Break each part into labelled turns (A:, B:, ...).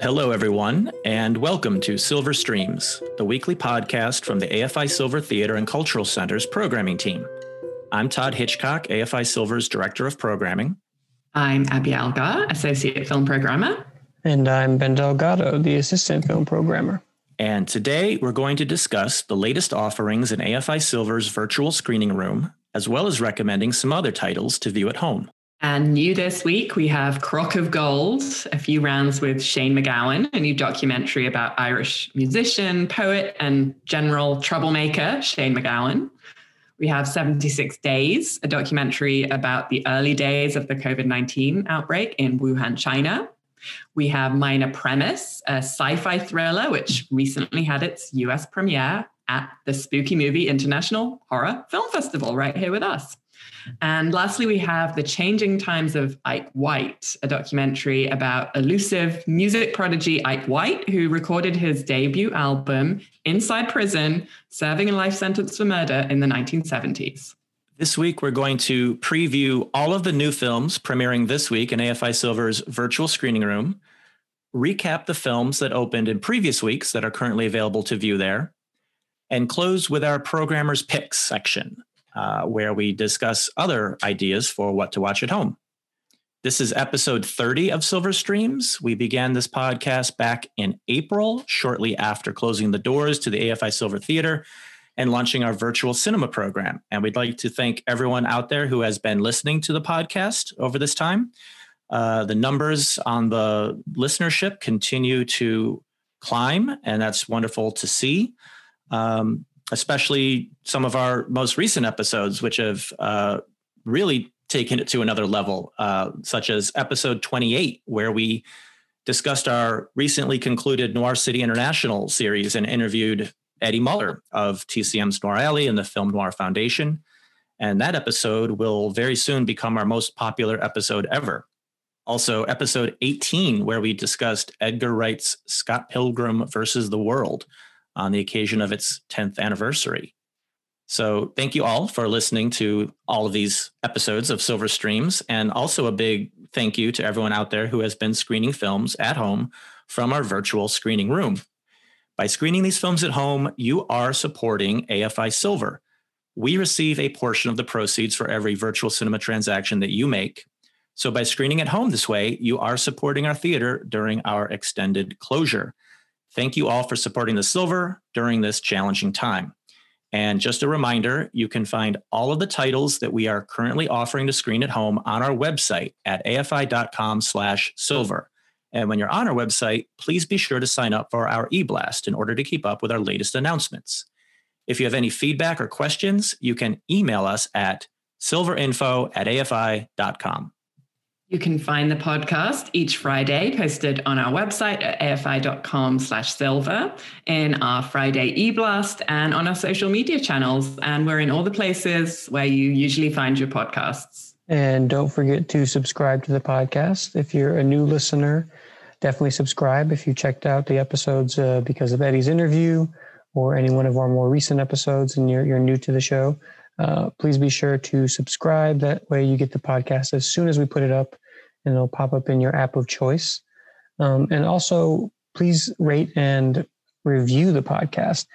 A: Hello, everyone, and welcome to Silver Streams, the weekly podcast from the AFI Silver Theater and Cultural Center's programming team. I'm Todd Hitchcock, AFI Silver's Director of Programming.
B: I'm Abby Algar, Associate Film Programmer.
C: And I'm Ben Delgado, the Assistant Film Programmer.
A: And today we're going to discuss the latest offerings in AFI Silver's virtual screening room, as well as recommending some other titles to view at home.
B: And new this week, we have Crock of Gold, a few rounds with Shane MacGowan, a new documentary about Irish musician, poet, and general troublemaker Shane MacGowan. We have 76 Days, a documentary about the early days of the COVID 19 outbreak in Wuhan, China. We have Minor Premise, a sci fi thriller, which recently had its US premiere at the Spooky Movie International Horror Film Festival right here with us. And lastly, we have The Changing Times of Ike White, a documentary about elusive music prodigy Ike White, who recorded his debut album inside prison, serving a life sentence for murder in the 1970s.
A: This week, we're going to preview all of the new films premiering this week in AFI Silver's virtual screening room, recap the films that opened in previous weeks that are currently available to view there, and close with our programmer's picks section, uh, where we discuss other ideas for what to watch at home. This is episode 30 of Silver Streams. We began this podcast back in April, shortly after closing the doors to the AFI Silver Theater and launching our virtual cinema program. And we'd like to thank everyone out there who has been listening to the podcast over this time. Uh, the numbers on the listenership continue to climb, and that's wonderful to see. Um, especially some of our most recent episodes, which have uh, really taken it to another level, uh, such as episode 28, where we discussed our recently concluded Noir City International series and interviewed Eddie Muller of TCM's Noir Alley and the Film Noir Foundation. And that episode will very soon become our most popular episode ever. Also, episode 18, where we discussed Edgar Wright's Scott Pilgrim versus the World, on the occasion of its 10th anniversary. So, thank you all for listening to all of these episodes of Silver Streams. And also, a big thank you to everyone out there who has been screening films at home from our virtual screening room. By screening these films at home, you are supporting AFI Silver. We receive a portion of the proceeds for every virtual cinema transaction that you make. So, by screening at home this way, you are supporting our theater during our extended closure. Thank you all for supporting the silver during this challenging time. And just a reminder, you can find all of the titles that we are currently offering to screen at home on our website at afi.com/silver. And when you're on our website, please be sure to sign up for our e-blast in order to keep up with our latest announcements. If you have any feedback or questions, you can email us at silverinfo at afi.com.
B: You can find the podcast each Friday posted on our website at afi.com slash silver, in our Friday e-blast, and on our social media channels. And we're in all the places where you usually find your podcasts.
C: And don't forget to subscribe to the podcast. If you're a new listener, definitely subscribe. If you checked out the episodes uh, because of Eddie's interview or any one of our more recent episodes and you're, you're new to the show, uh, please be sure to subscribe. That way, you get the podcast as soon as we put it up, and it'll pop up in your app of choice. Um, and also, please rate and review the podcast.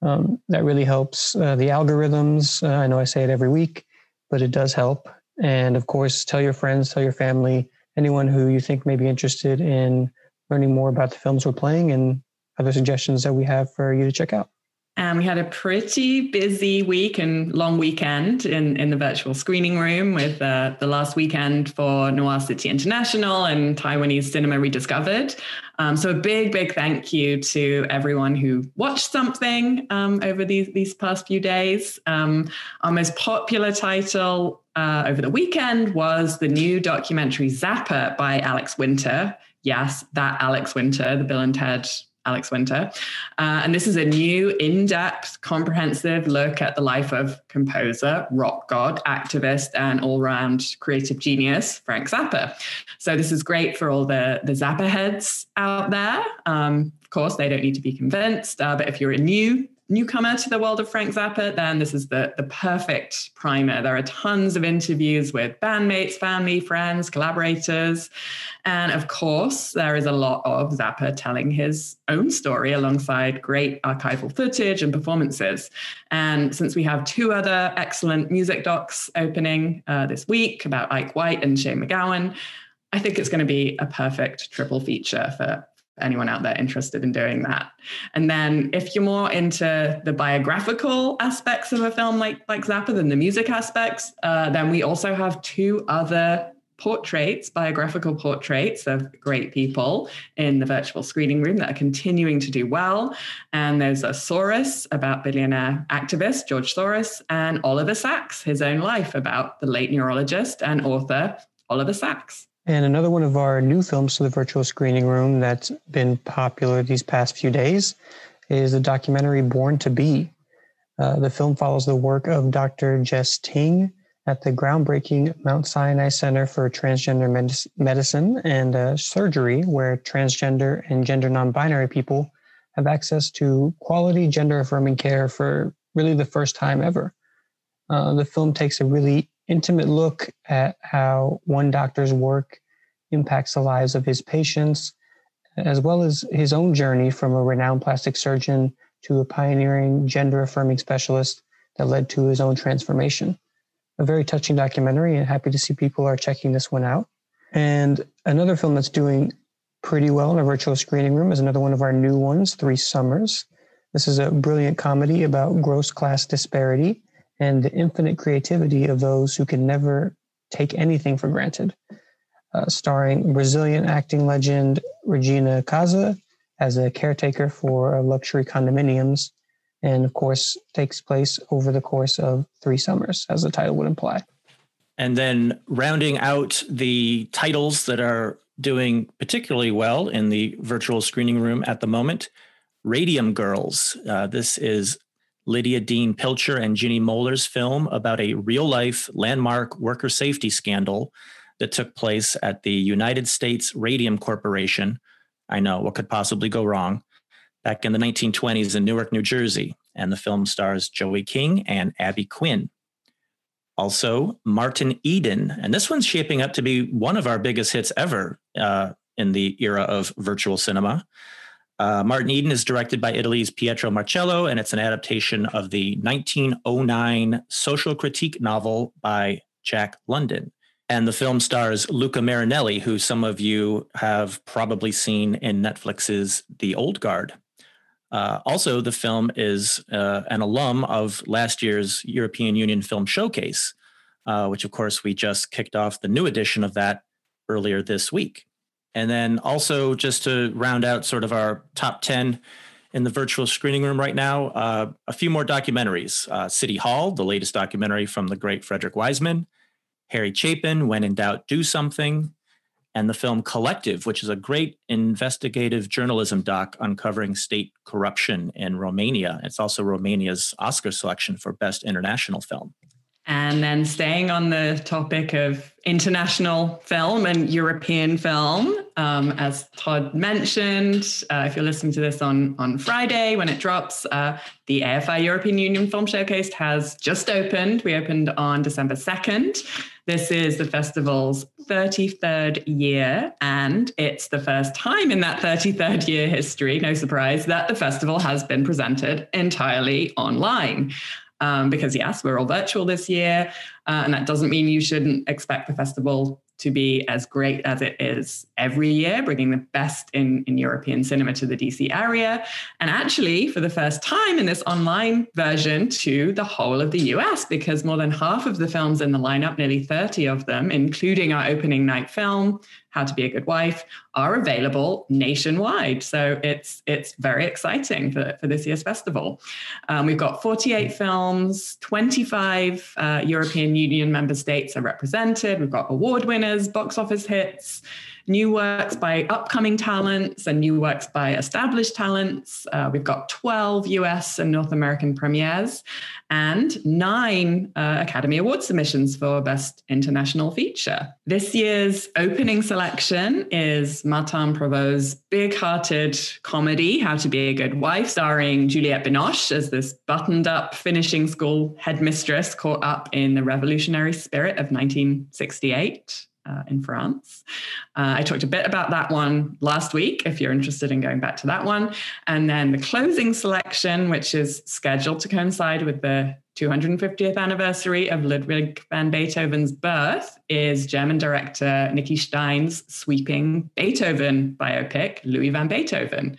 C: Um, that really helps uh, the algorithms. Uh, I know I say it every week, but it does help. And of course, tell your friends, tell your family, anyone who you think may be interested in learning more about the films we're playing and other suggestions that we have for you to check out.
B: And we had a pretty busy week and long weekend in, in the virtual screening room with uh, the last weekend for Noir City International and Taiwanese Cinema Rediscovered. Um, so a big, big thank you to everyone who watched something um, over these, these past few days. Um, our most popular title uh, over the weekend was the new documentary Zappa by Alex Winter. Yes, that Alex Winter, the Bill and Ted Alex Winter. Uh, and this is a new, in depth, comprehensive look at the life of composer, rock god, activist, and all round creative genius, Frank Zappa. So, this is great for all the, the Zappa heads out there. Um, of course, they don't need to be convinced, uh, but if you're a new newcomer to the world of Frank Zappa, then this is the, the perfect primer. There are tons of interviews with bandmates, family, friends, collaborators. And of course, there is a lot of Zappa telling his own story alongside great archival footage and performances. And since we have two other excellent music docs opening uh, this week about Ike White and Shane MacGowan, I think it's going to be a perfect triple feature for, anyone out there interested in doing that. And then if you're more into the biographical aspects of a film like like Zappa than the music aspects, uh, then we also have two other portraits, biographical portraits of great people in the virtual screening room that are continuing to do well. And there's a Soros about billionaire activist George Soros and Oliver Sacks, his own life about the late neurologist and author Oliver Sacks.
C: And another one of our new films to the virtual screening room that's been popular these past few days is the documentary Born to Be. Uh, the film follows the work of Dr. Jess Ting at the groundbreaking Mount Sinai Center for Transgender Medicine and uh, Surgery, where transgender and gender non binary people have access to quality gender affirming care for really the first time ever. Uh, the film takes a really intimate look at how one doctor's work impacts the lives of his patients, as well as his own journey from a renowned plastic surgeon to a pioneering gender affirming specialist that led to his own transformation. A very touching documentary, and happy to see people are checking this one out. And another film that's doing pretty well in a virtual screening room is another one of our new ones, Three Summers. This is a brilliant comedy about gross class disparity and the infinite creativity of those who can never take anything for granted. Uh, starring Brazilian acting legend Regina Casé as a caretaker for luxury condominiums, and of course takes place over the course of three summers, as the title would imply.
A: And then rounding out the titles that are doing particularly well in the virtual screening room at the moment, Radium Girls. Uh, this is Lydia Dean Pilcher and Ginny Mohler's film about a real life landmark worker safety scandal that took place at the United States Radium Corporation. I know what could possibly go wrong. Back in the 1920s in Newark, New Jersey. And the film stars Joey King and Abby Quinn. Also, Martin Eden. And this one's shaping up to be one of our biggest hits ever uh, in the era of virtual cinema. Uh, Martin Eden is directed by Italy's Pietro Marcello, and it's an adaptation of the 1909 social critique novel by Jack London. And the film stars Luca Marinelli, who some of you have probably seen in Netflix's The Old Guard. Uh, also, the film is uh, an alum of last year's European Union Film Showcase, uh, which, of course, we just kicked off the new edition of that earlier this week. And then also, just to round out sort of our top 10 in the virtual screening room right now, uh, a few more documentaries uh, City Hall, the latest documentary from the great Frederick Wiseman, Harry Chapin, When in Doubt, Do Something, and the film Collective, which is a great investigative journalism doc uncovering state corruption in Romania. It's also Romania's Oscar selection for Best International Film.
B: And then staying on the topic of international film and European film, um, as Todd mentioned, uh, if you're listening to this on, on Friday when it drops, uh, the AFI European Union Film Showcase has just opened. We opened on December 2nd. This is the festival's 33rd year, and it's the first time in that 33rd year history, no surprise, that the festival has been presented entirely online um, because yes, we're all virtual this year, uh, and that doesn't mean you shouldn't expect the festival to be as great as it is every year, bringing the best in, in European cinema to the DC area. And actually, for the first time in this online version, to the whole of the US, because more than half of the films in the lineup, nearly 30 of them, including our opening night film, how to Be a Good Wife, are available nationwide. So it's it's very exciting for, for this year's festival. Um, we've got 48 films, 25 uh, European Union member states are represented. We've got award winners, box office hits, new works by upcoming talents and new works by established talents. Uh, we've got 12 US and North American premieres and nine uh, Academy Award submissions for Best International Feature. This year's opening selection is Martin Provost's big hearted comedy, How to Be a Good Wife, starring Juliette Binoche as this buttoned up finishing school headmistress caught up in the revolutionary spirit of 1968 uh, in France. Uh, I talked a bit about that one last week, if you're interested in going back to that one. And then the closing selection, which is scheduled to coincide with the 250th anniversary of Ludwig van Beethoven's birth, is German director Niki Stein's sweeping Beethoven biopic, Louis van Beethoven.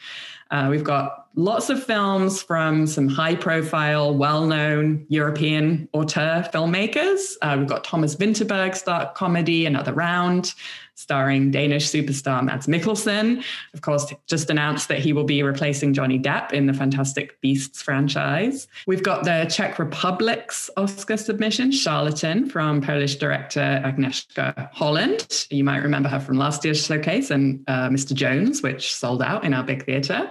B: Uh, we've got lots of films from some high profile, well known European auteur filmmakers. Uh, we've got Thomas Vinterberg's dark comedy, Another Round, starring Danish superstar Mads Mikkelsen. Of course, just announced that he will be replacing Johnny Depp in the Fantastic Beasts franchise. We've got the Czech Republic's Oscar submission, Charlatan, from Polish director Agnieszka Holland. You might remember her from last year's showcase and uh, Mr. Jones, which sold out in our big theatre.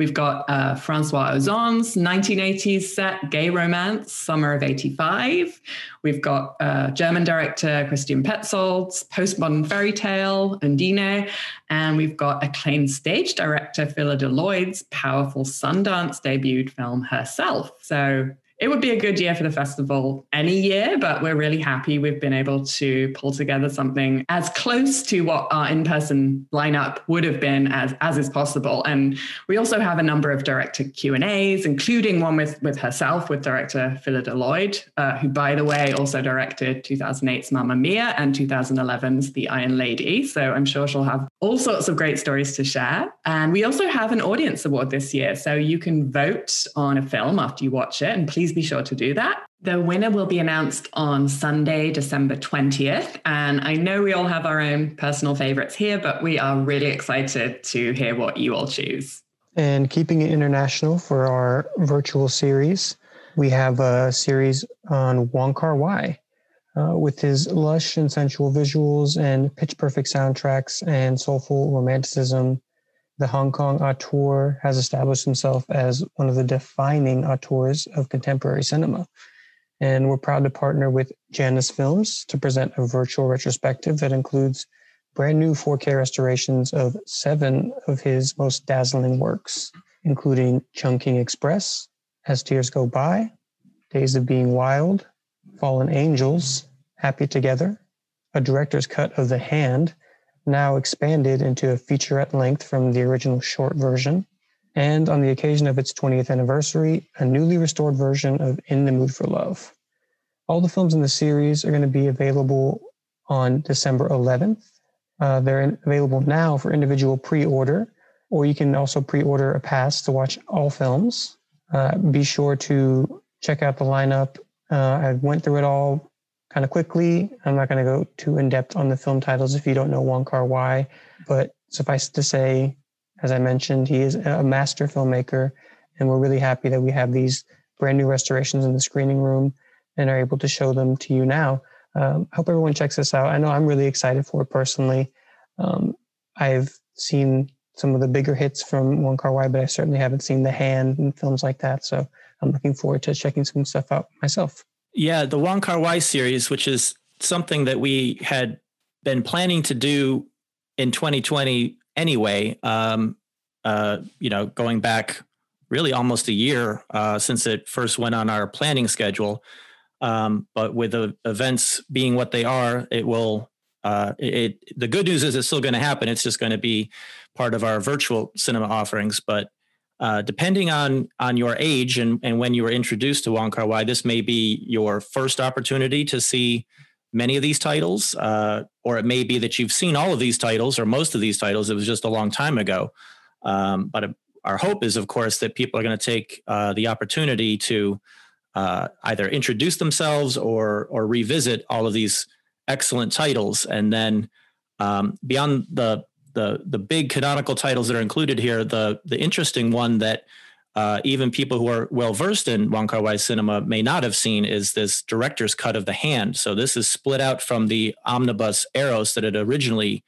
B: We've got uh, Francois Ozon's 1980s set gay romance, Summer of 85. We've got uh, German director Christian Petzold's postmodern fairy tale, Undine. And we've got acclaimed stage director Phyllida Lloyd's powerful Sundance debuted film herself. So it would be a good year for the festival any year, but we're really happy we've been able to pull together something as close to what our in-person lineup would have been as, as is possible. And we also have a number of director Q&As, including one with, with herself, with director Phyllida Lloyd, uh, who, by the way, also directed 2008's Mamma Mia and 2011's The Iron Lady. So I'm sure she'll have all sorts of great stories to share. And we also have an audience award this year. So you can vote on a film after you watch it. And please please be sure to do that. The winner will be announced on Sunday, December 20th. And I know we all have our own personal favorites here, but we are really excited to hear what you all choose.
C: And keeping it international for our virtual series, we have a series on Wong Kar Wai. Uh, with his lush and sensual visuals and pitch perfect soundtracks and soulful romanticism, the Hong Kong auteur has established himself as one of the defining auteurs of contemporary cinema. And we're proud to partner with Janus Films to present a virtual retrospective that includes brand new 4K restorations of seven of his most dazzling works, including Chungking Express, As Tears Go By, Days of Being Wild, Fallen Angels, Happy Together, a director's cut of The Hand, now expanded into a featurette length from the original short version, and on the occasion of its 20th anniversary, a newly restored version of In the Mood for Love. All the films in the series are going to be available on December 11th. Uh, they're available now for individual pre order, or you can also pre order a pass to watch all films. Uh, be sure to check out the lineup. Uh, I went through it all kind of quickly. I'm not going to go too in depth on the film titles if you don't know Wong Kar Wai, but suffice to say, as I mentioned, he is a master filmmaker, and we're really happy that we have these brand new restorations in the screening room and are able to show them to you now. Um, I hope everyone checks this out. I know I'm really excited for it personally. Um, I've seen some of the bigger hits from Wong Kar Wai, but I certainly haven't seen The Hand and films like that. So I'm looking forward to checking some stuff out myself.
A: Yeah, the Wong Kar Wai series, which is something that we had been planning to do in 2020 anyway. Um, uh, you know, going back really almost a year uh, since it first went on our planning schedule. Um, but with the events being what they are, it will. Uh, it, the good news is it's still going to happen. It's just going to be part of our virtual cinema offerings. But uh, depending on on your age and, and when you were introduced to Wong Kar Wai, this may be your first opportunity to see many of these titles, uh, or it may be that you've seen all of these titles or most of these titles. It was just a long time ago. Um, but uh, our hope is, of course, that people are going to take uh, the opportunity to uh, either introduce themselves or or revisit all of these excellent titles, and then um, beyond the the the big canonical titles that are included here, the the interesting one that uh, even people who are well versed in Wong Kar Wai cinema may not have seen is this director's cut of The Hand. So this is split out from the omnibus Eros that it originally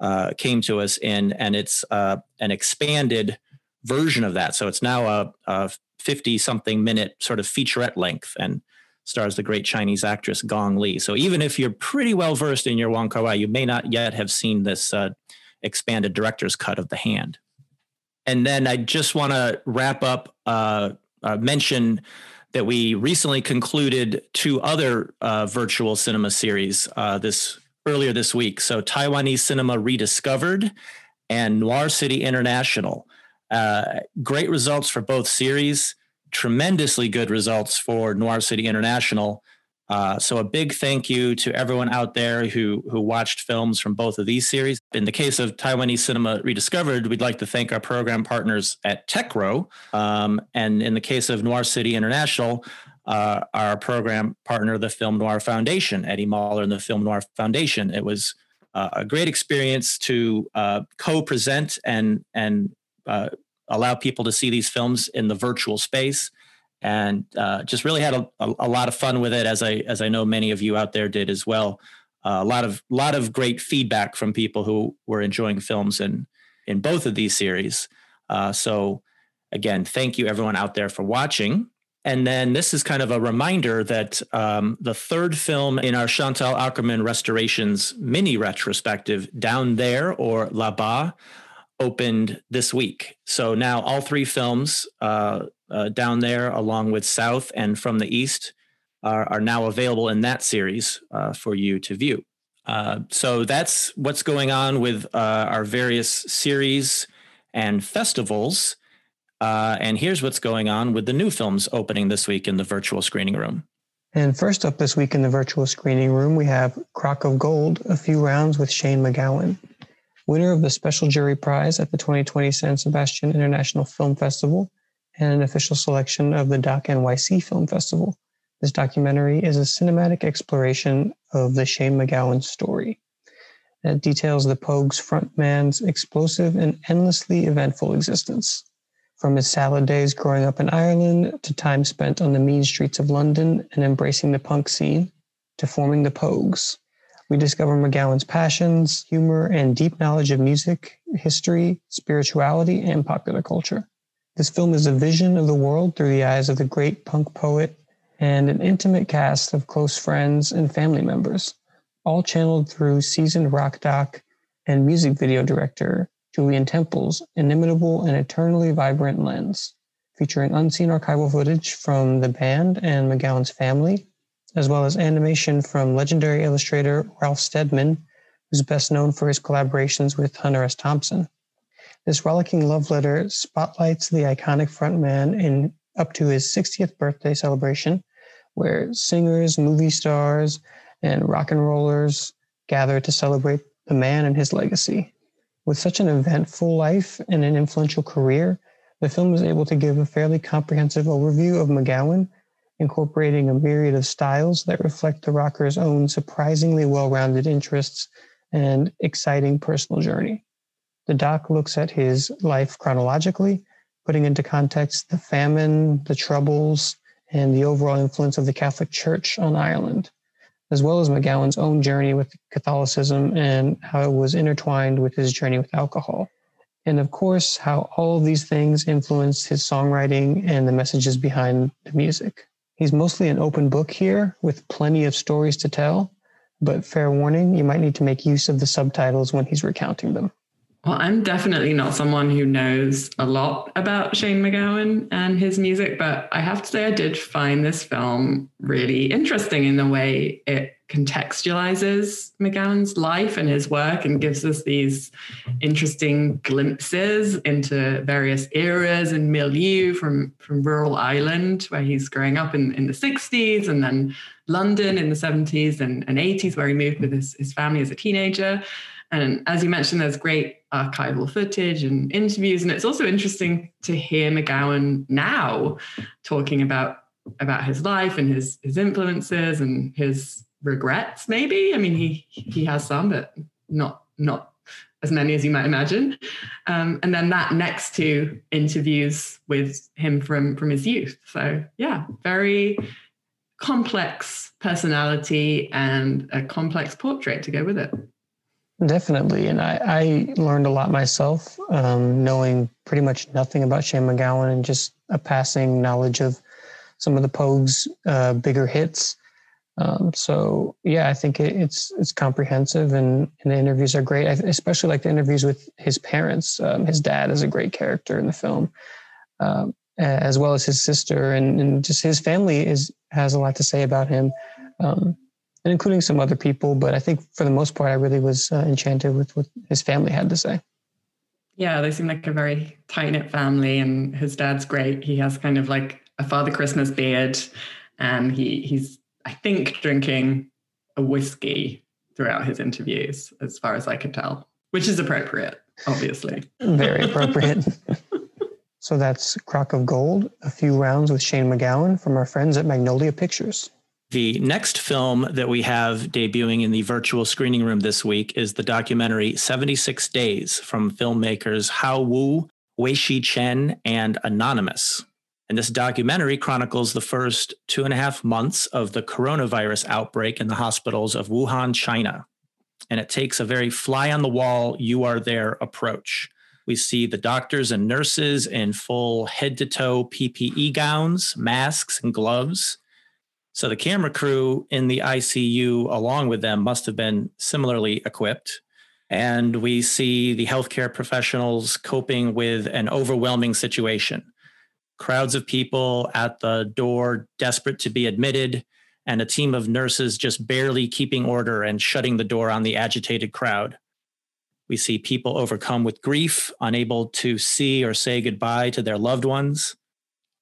A: uh, came to us in, and it's uh, an expanded version of that. So it's now a 50 something minute sort of featurette length and stars the great Chinese actress Gong Li. So even if you're pretty well versed in your Wong Kar Wai, you may not yet have seen this uh, expanded director's cut of The Hand. And then I just want to wrap up, uh, uh, mention that we recently concluded two other uh, virtual cinema series uh, this earlier this week. So Taiwanese Cinema Rediscovered and Noir City International. Uh, great results for both series tremendously good results for Noir City International. Uh, so a big thank you to everyone out there who who watched films from both of these series. In the case of Taiwanese Cinema Rediscovered, we'd like to thank our program partners at TECRO, um, and in the case of Noir City International, uh, our program partner, the Film Noir Foundation, Eddie Muller and the Film Noir Foundation. It was uh, a great experience to uh, co-present and and uh, allow people to see these films in the virtual space and uh, just really had a, a, a, lot of fun with it as i as i know many of you out there did as well. Uh, a lot of lot of great feedback from people who were enjoying films in in both of these series. Uh, so again thank you everyone out there for watching. And then this is kind of a reminder that um, the third film in our Chantal Akerman Restorations mini retrospective, Down There or Là-bas, opened this week. So now all three films uh, uh, down there, along with South and From the East, are, are now available in that series uh, for you to view. Uh, so that's what's going on with uh, our various series and festivals. Uh, and here's what's going on with the new films opening this week in the virtual screening room.
C: And first up this week in the virtual screening room, we have Crock of Gold, a few rounds with Shane MacGowan winner of the Special Jury Prize at the 2020 San Sebastian International Film Festival, and an official selection of the Doc NYC Film Festival. This documentary is a cinematic exploration of the Shane MacGowan story. It details the Pogues frontman's explosive and endlessly eventful existence. From his salad days growing up in Ireland to time spent on the mean streets of London and embracing the punk scene, to forming the Pogues, we discover MacGowan's passions, humor, and deep knowledge of music, history, spirituality, and popular culture. This film is a vision of the world through the eyes of the great punk poet and an intimate cast of close friends and family members, all channeled through seasoned rock doc and music video director Julien Temple's inimitable and eternally vibrant lens, featuring unseen archival footage from the band and MacGowan's family, as well as animation from legendary illustrator Ralph Steadman, who's best known for his collaborations with Hunter S. Thompson. This rollicking love letter spotlights the iconic frontman in up to his 60th birthday celebration, where singers, movie stars, and rock and rollers gather to celebrate the man and his legacy. With such an eventful life and an influential career, the film is able to give a fairly comprehensive overview of MacGowan incorporating a myriad of styles that reflect the rocker's own surprisingly well rounded interests and exciting personal journey. The doc looks at his life chronologically, putting into context the famine, the troubles, and the overall influence of the Catholic Church on Ireland, as well as MacGowan's own journey with Catholicism and how it was intertwined with his journey with alcohol. And of course, how all of these things influenced his songwriting and the messages behind the music. He's mostly an open book here with plenty of stories to tell, but fair warning, you might need to make use of the subtitles when he's recounting them.
B: Well, I'm definitely not someone who knows a lot about Shane MacGowan and his music, but I have to say I did find this film really interesting in the way it contextualizes MacGowan's life and his work and gives us these interesting glimpses into various eras and milieu from, from rural Ireland, where he's growing up in, in the 60s, and then London in the 70s and, and 80s, where he moved with his, his family as a teenager. And as you mentioned, there's great archival footage and interviews. And it's also interesting to hear MacGowan now talking about about his life and his his influences and his regrets maybe. I mean he he has some but not not as many as you might imagine. Um, and then that next to interviews with him from from his youth. So yeah very complex personality and a complex portrait to go with it
C: Definitely. And I, I learned a lot myself, um, knowing pretty much nothing about Shane MacGowan and just a passing knowledge of some of the Pogue's uh, bigger hits. Um, so yeah, I think it, it's it's comprehensive and, and, the interviews are great. I especially like the interviews with his parents. Um, his dad is a great character in the film, um, as well as his sister, and, and, just his family is has a lot to say about him, um, and including some other people. But I think for the most part, I really was uh, enchanted with what his family had to say.
B: Yeah, they seem like a very tight knit family, and his dad's great. He has kind of like a Father Christmas beard, and he he's I think drinking a whiskey throughout his interviews, as far as I could tell, which is appropriate, obviously.
C: Very appropriate. so that's Crock of Gold, a few rounds with Shane MacGowan from our friends at Magnolia Pictures.
A: The next film that we have debuting in the virtual screening room this week is the documentary 76 Days from filmmakers Hao Wu, Weixi Chen, and Anonymous. And this documentary chronicles the first two and a half months of the coronavirus outbreak in the hospitals of Wuhan, China. And it takes a very fly on the wall, you are there approach. We see the doctors and nurses in full head to toe PPE gowns, masks, and gloves. So the camera crew in the ICU, along with them, must have been similarly equipped. And we see the healthcare professionals coping with an overwhelming situation crowds of people at the door, desperate to be admitted, and a team of nurses just barely keeping order and shutting the door on the agitated crowd. We see people overcome with grief, unable to see or say goodbye to their loved ones,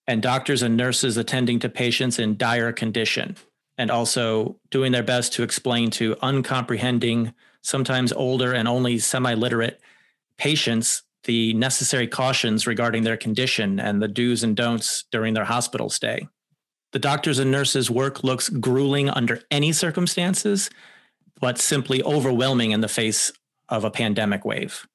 A: and doctors and nurses attending to patients in dire condition, and also doing their best to explain to uncomprehending, sometimes older and only semi literate patients the necessary cautions regarding their condition and the do's and don'ts during their hospital stay. The doctors and nurses' work looks grueling under any circumstances, but simply overwhelming in the face of a pandemic wave.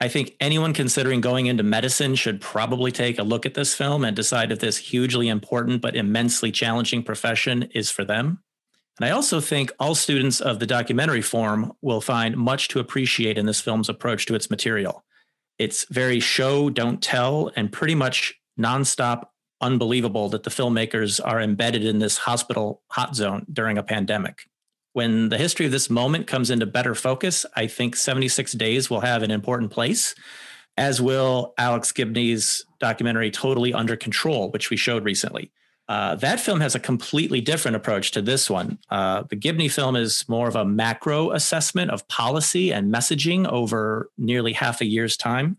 A: I think anyone considering going into medicine should probably take a look at this film and decide if this hugely important but immensely challenging profession is for them. And I also think all students of the documentary form will find much to appreciate in this film's approach to its material. It's very show, don't tell, and pretty much nonstop unbelievable that the filmmakers are embedded in this hospital hot zone during a pandemic. When the history of this moment comes into better focus, I think 76 Days will have an important place, as will Alex Gibney's documentary Totally Under Control, which we showed recently. Uh, that film has a completely different approach to this one. Uh, the Gibney film is more of a macro assessment of policy and messaging over nearly half a year's time,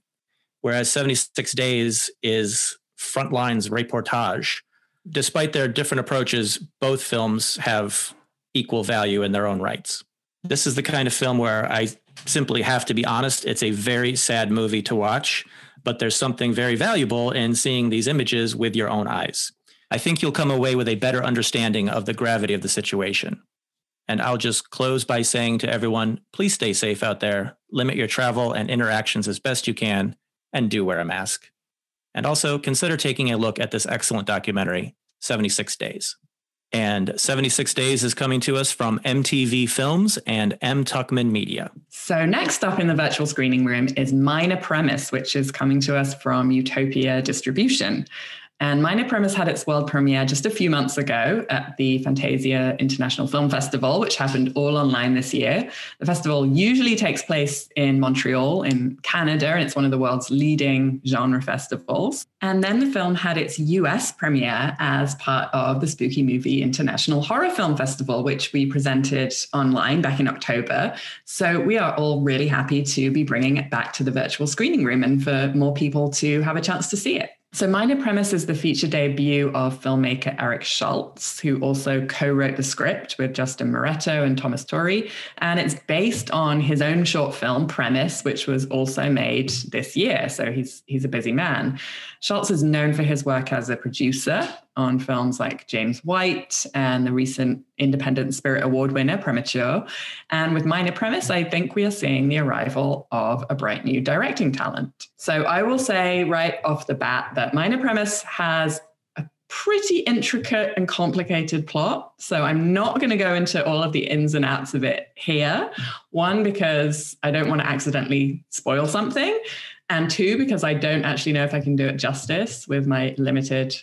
A: whereas 76 Days is Frontlines reportage. Despite their different approaches, both films have equal value in their own rights. This is the kind of film where I simply have to be honest, it's a very sad movie to watch, but there's something very valuable in seeing these images with your own eyes. I think you'll come away with a better understanding of the gravity of the situation. And I'll just close by saying to everyone please stay safe out there, limit your travel and interactions as best you can, and do wear a mask. And also consider taking a look at this excellent documentary, 76 Days. And 76 Days is coming to us from MTV Films and M. Tuckman Media.
B: So, next up in the virtual screening room is Minor Premise, which is coming to us from Utopia Distribution. And Minor Premise had its world premiere just a few months ago at the Fantasia International Film Festival, which happened all online this year. The festival usually takes place in Montreal, in Canada, and it's one of the world's leading genre festivals. And then the film had its US premiere as part of the Spooky Movie International Horror Film Festival, which we presented online back in October. So we are all really happy to be bringing it back to the virtual screening room and for more people to have a chance to see it. So, Minor Premise is the feature debut of filmmaker Eric Schultz, who also co wrote the script with Justin Moretto and Thomas Torrey. And it's based on his own short film, Premise, which was also made this year. So, he's, he's a busy man. Schultz is known for his work as a producer on films like James White and the recent Independent Spirit Award winner, Premature. And with Minor Premise, I think we are seeing the arrival of a bright new directing talent. So I will say right off the bat that Minor Premise has a pretty intricate and complicated plot. So I'm not going to go into all of the ins and outs of it here. One, because I don't want to accidentally spoil something. And two, because I don't actually know if I can do it justice with my limited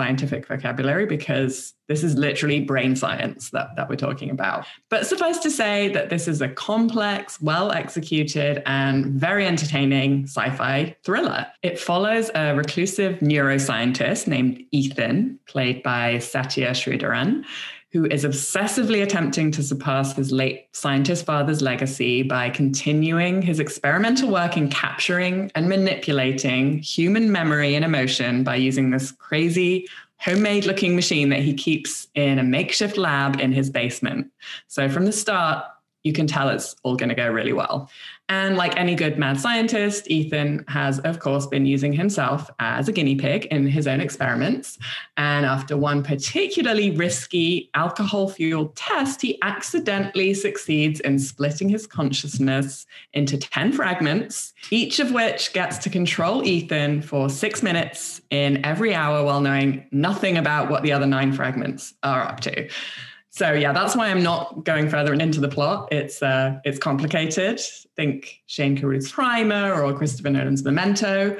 B: scientific vocabulary because this is literally brain science that, that we're talking about. But suffice to say that this is a complex, well executed, and very entertaining sci fi thriller. It follows a reclusive neuroscientist named Ethan, played by Satya Sridharan, who is obsessively attempting to surpass his late scientist father's legacy by continuing his experimental work in capturing and manipulating human memory and emotion by using this crazy homemade looking machine that he keeps in a makeshift lab in his basement. So from the start, you can tell it's all going to go really well. And like any good mad scientist, Ethan has, of course, been using himself as a guinea pig in his own experiments. And after one particularly risky alcohol fueled test, he accidentally succeeds in splitting his consciousness into 10 fragments, each of which gets to control Ethan for six minutes in every hour while knowing nothing about what the other nine fragments are up to. So yeah, that's why I'm not going further into the plot. It's uh, it's complicated. Think Shane Carruth's Primer or Christopher Nolan's Memento.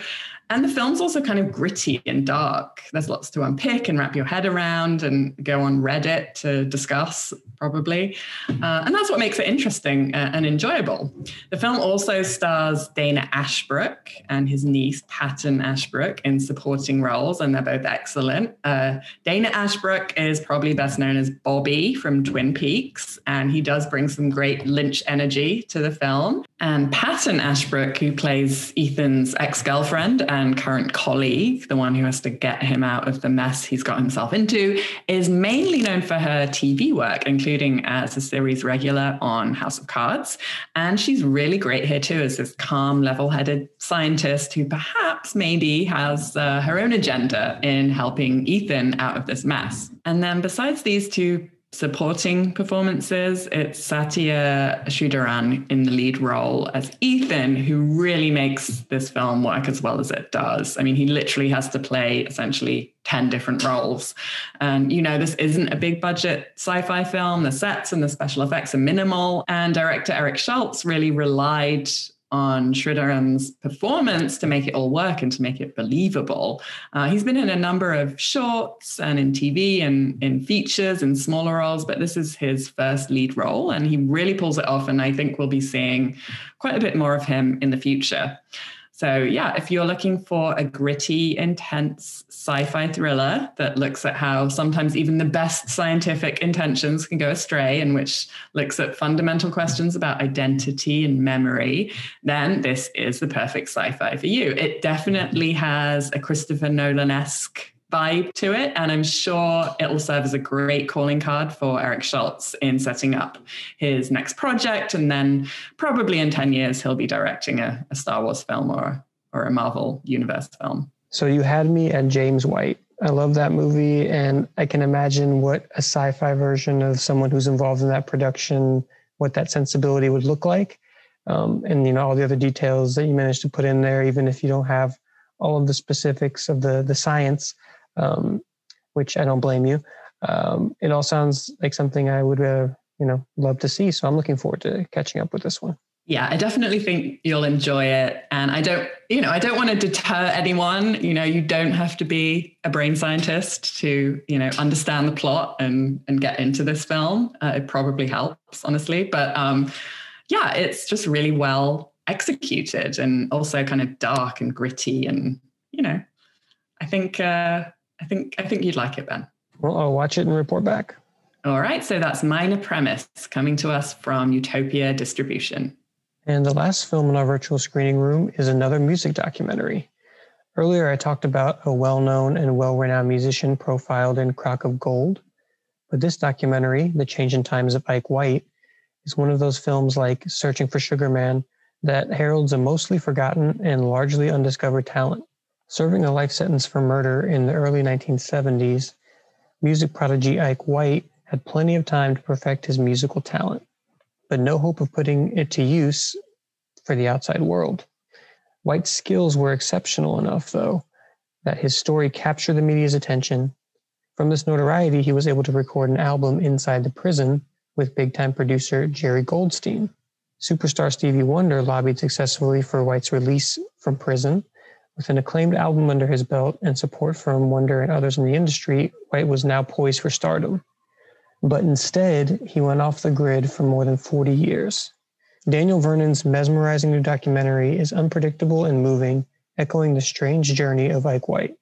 B: And the film's also kind of gritty and dark. There's lots to unpick and wrap your head around and go on Reddit to discuss, probably. Uh, and that's what makes it interesting uh, and enjoyable. The film also stars Dana Ashbrook and his niece, Paton Ashbrook, in supporting roles, and they're both excellent. Uh, Dana Ashbrook is probably best known as Bobby from Twin Peaks, and he does bring some great Lynch energy to the film. And Paton Ashbrook, who plays Ethan's ex girlfriend and current colleague, the one who has to get him out of the mess he's got himself into, is mainly known for her TV work, including as a series regular on House of Cards. And she's really great here too, as this calm, level headed scientist who perhaps maybe has uh, her own agenda in helping Ethan out of this mess. And then besides these two supporting performances. It's Satya Sridharan in the lead role as Ethan, who really makes this film work as well as it does. I mean, he literally has to play essentially 10 different roles. And, you know, this isn't a big budget sci fi film. The sets and the special effects are minimal. And director Eric Schultz really relied on Sridharan's performance to make it all work and to make it believable. Uh, he's been in a number of shorts and in TV and in features and smaller roles, but this is his first lead role and he really pulls it off. And I think we'll be seeing quite a bit more of him in the future. So, yeah, if you're looking for a gritty, intense sci fi thriller that looks at how sometimes even the best scientific intentions can go astray and which looks at fundamental questions about identity and memory, then this is the perfect sci fi for you. It definitely has a Christopher Nolan esque vibe to it. And I'm sure it will serve as a great calling card for Eric Schultz in setting up his next project. And then probably in 10 years, he'll be directing a, a Star Wars film or, or a Marvel Universe film.
C: So you had me at James White. I love that movie, and I can imagine what a sci fi version of someone who's involved in that production, what that sensibility would look like. Um, and you know all the other details that you managed to put in there, even if you don't have all of the specifics of the the science um, which I don't blame you. Um, it all sounds like something I would, uh, you know, love to see. So I'm looking forward to catching up with this one.
B: Yeah, I definitely think you'll enjoy it. And I don't, you know, I don't want to deter anyone. You know, you don't have to be a brain scientist to, you know, understand the plot and and get into this film. Uh, it probably helps, honestly. But um, yeah, it's just really well executed and also kind of dark and gritty and you know, I think uh, I think I think you'd like it, Ben.
C: Well, I'll watch it and report back.
B: All right, so that's Minor Premise coming to us from Utopia Distribution.
C: And the last film in our virtual screening room is another music documentary. Earlier, I talked about a well known and well renowned musician profiled in Crock of Gold. But this documentary, The Changing Times of Ike White, is one of those films like Searching for Sugar Man that heralds a mostly forgotten and largely undiscovered talent. Serving a life sentence for murder in the early 1970s, music prodigy Ike White had plenty of time to perfect his musical talent, but no hope of putting it to use for the outside world. White's skills were exceptional enough, though, that his story captured the media's attention From this notoriety, he was able to record an album inside the prison with big time producer Jerry Goldstein. Superstar Stevie Wonder lobbied successfully for White's release from prison. With an acclaimed album under his belt and support from Wonder and others in the industry, White was now poised for stardom. But instead, he went off the grid for more than 40 years. Daniel Vernon's mesmerizing new documentary is unpredictable and moving, echoing the strange journey of Ike White.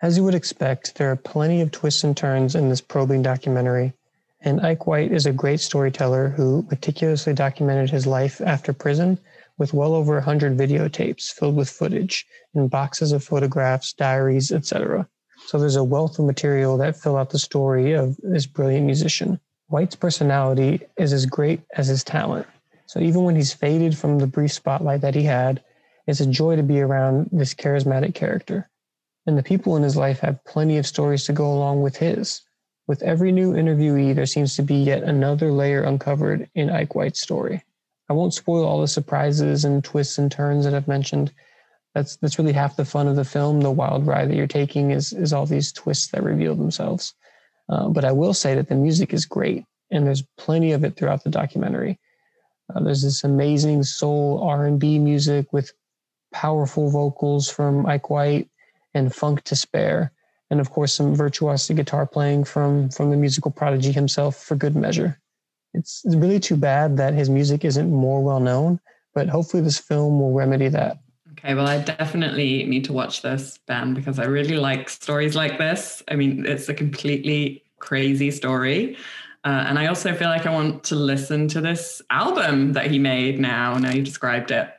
C: As you would expect, there are plenty of twists and turns in this probing documentary, and Ike White is a great storyteller who meticulously documented his life after prison with well over 100 videotapes filled with footage and boxes of photographs, diaries, etc. So there's a wealth of material that fill out the story of this brilliant musician. White's personality is as great as his talent. So even when he's faded from the brief spotlight that he had, it's a joy to be around this charismatic character. And the people in his life have plenty of stories to go along with his. With every new interviewee, there seems to be yet another layer uncovered in Ike White's story. I won't spoil all the surprises and twists and turns that I've mentioned. That's that's really half the fun of the film. The wild ride that you're taking is is all these twists that reveal themselves. Uh, but I will say that the music is great, and there's plenty of it throughout the documentary. Uh, there's this amazing soul R&B music with powerful vocals from Ike White and funk to spare, and of course some virtuosic guitar playing from from the musical prodigy himself for good measure. It's really too bad that his music isn't more well known, but hopefully this film will remedy that.
B: Okay, well, I definitely need to watch this, Ben, because I really like stories like this. I mean, it's a completely crazy story. Uh, and I also feel like I want to listen to this album that he made now. Now you described it.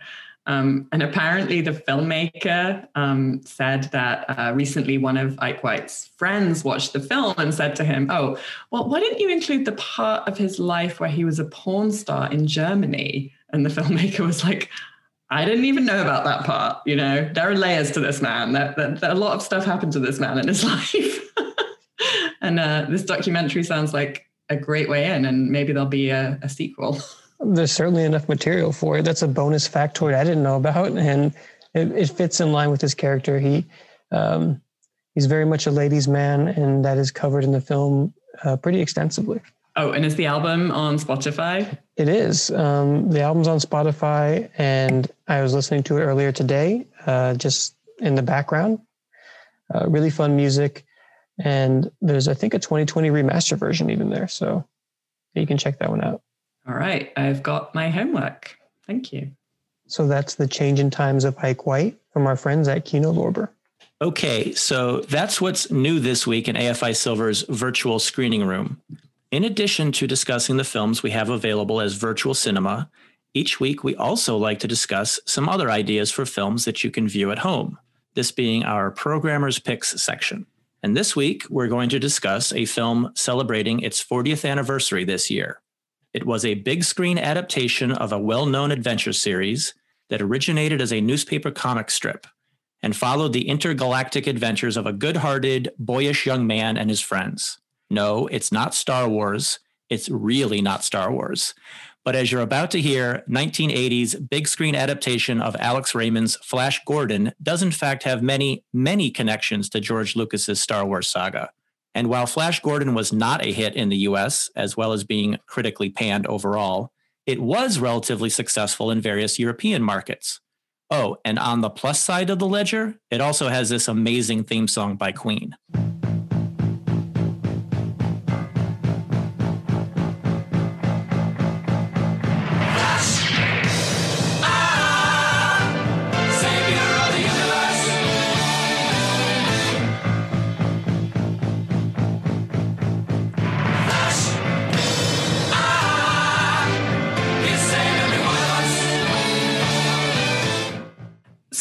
B: Um, and apparently, the filmmaker um, said that uh, recently one of Ike White's friends watched the film and said to him, Oh, well, why didn't you include the part of his life where he was a porn star in Germany? And the filmmaker was like, I didn't even know about that part. You know, there are layers to this man. That, a lot of stuff happened to this man in his life. and uh, this documentary sounds like a great way in, and maybe there'll be a, a sequel.
C: There's certainly enough material for it. That's a bonus factoid I didn't know about, and it, it fits in line with his character. He um, he's very much a ladies' man, and that is covered in the film uh, pretty extensively.
B: Oh, and is the album on Spotify?
C: It is. Um, the album's on Spotify, and I was listening to it earlier today, uh, just in the background. Uh, really fun music, and there's I think a 2020 remaster version even there, so you can check that one out.
B: All right, I've got my homework. Thank you.
C: So that's the Changin' Times of Ike White from our friends at Kino Lorber.
A: Okay, so that's what's new this week in AFI Silver's virtual screening room. In addition to discussing the films we have available as virtual cinema, each week we also like to discuss some other ideas for films that you can view at home, this being our Programmer's Picks section. And this week we're going to discuss a film celebrating its 40th anniversary this year. It was a big screen adaptation of a well known adventure series that originated as a newspaper comic strip and followed the intergalactic adventures of a good hearted, boyish young man and his friends. No, it's not Star Wars. It's really not Star Wars. But as you're about to hear, 1980's big screen adaptation of Alex Raymond's Flash Gordon does in fact have many, many connections to George Lucas's Star Wars saga. And while Flash Gordon was not a hit in the US, as well as being critically panned overall, it was relatively successful in various European markets. Oh, and on the plus side of the ledger, it also has this amazing theme song by Queen.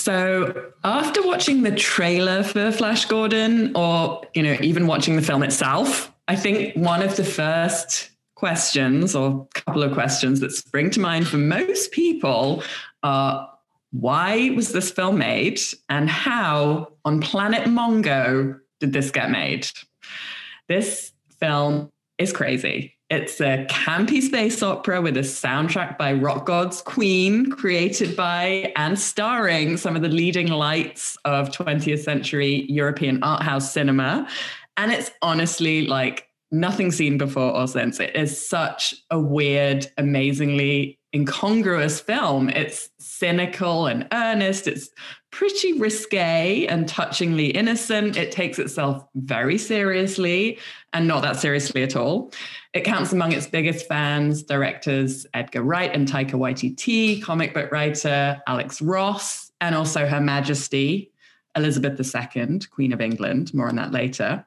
B: So after watching the trailer for Flash Gordon, or you know, even watching the film itself, I think one of the first questions or couple of questions that spring to mind for most people are why was this film made and how on planet Mongo did this get made? This film is crazy. It's a campy space opera with a soundtrack by rock gods Queen, created by and starring some of the leading lights of 20th century European art house cinema. And it's honestly like nothing seen before or since. It is such a weird, amazingly incongruous film. It's cynical and earnest. It's pretty risque and touchingly innocent. It takes itself very seriously and not that seriously at all. It counts among its biggest fans directors Edgar Wright and Taika Waititi, comic book writer Alex Ross, and also Her Majesty Elizabeth II, Queen of England. More on that later.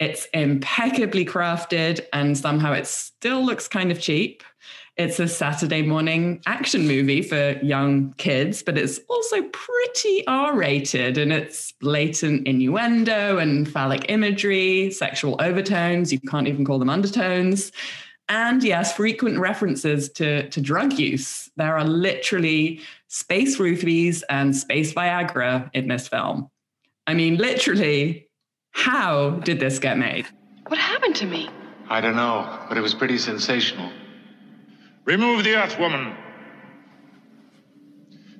B: It's impeccably crafted and somehow it still looks kind of cheap. It's a Saturday morning action movie for young kids, but it's also pretty R rated and it's blatant innuendo and phallic imagery, sexual overtones. You can't even call them undertones. And yes, frequent references to, to drug use. There are literally space roofies and space Viagra in this film. I mean, literally, how did this get made?
D: What happened to me?
E: I don't know, but it was pretty sensational.
F: Remove the Earth Woman.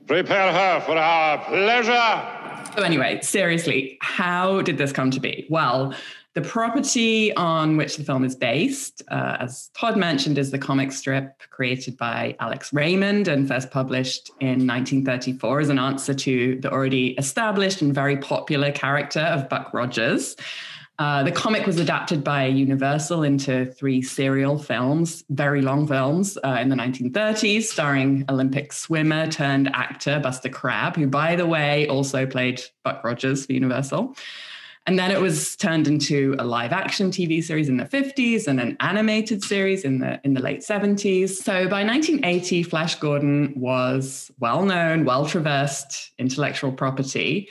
F: Prepare her for our pleasure.
B: So, anyway, seriously, how did this come to be? Well, the property on which the film is based, uh, as Todd mentioned, is the comic strip created by Alex Raymond and first published in 1934 as an answer to the already established and very popular character of Buck Rogers. Uh, the comic was adapted by Universal into three serial films, very long films, uh, in the 1930s, starring Olympic swimmer turned actor Buster Crabbe, who, by the way, also played Buck Rogers for Universal. And then it was turned into a live action TV series in the 50s and an animated series in the in the late 70s. So by 1980, Flash Gordon was well known, well traversed intellectual property.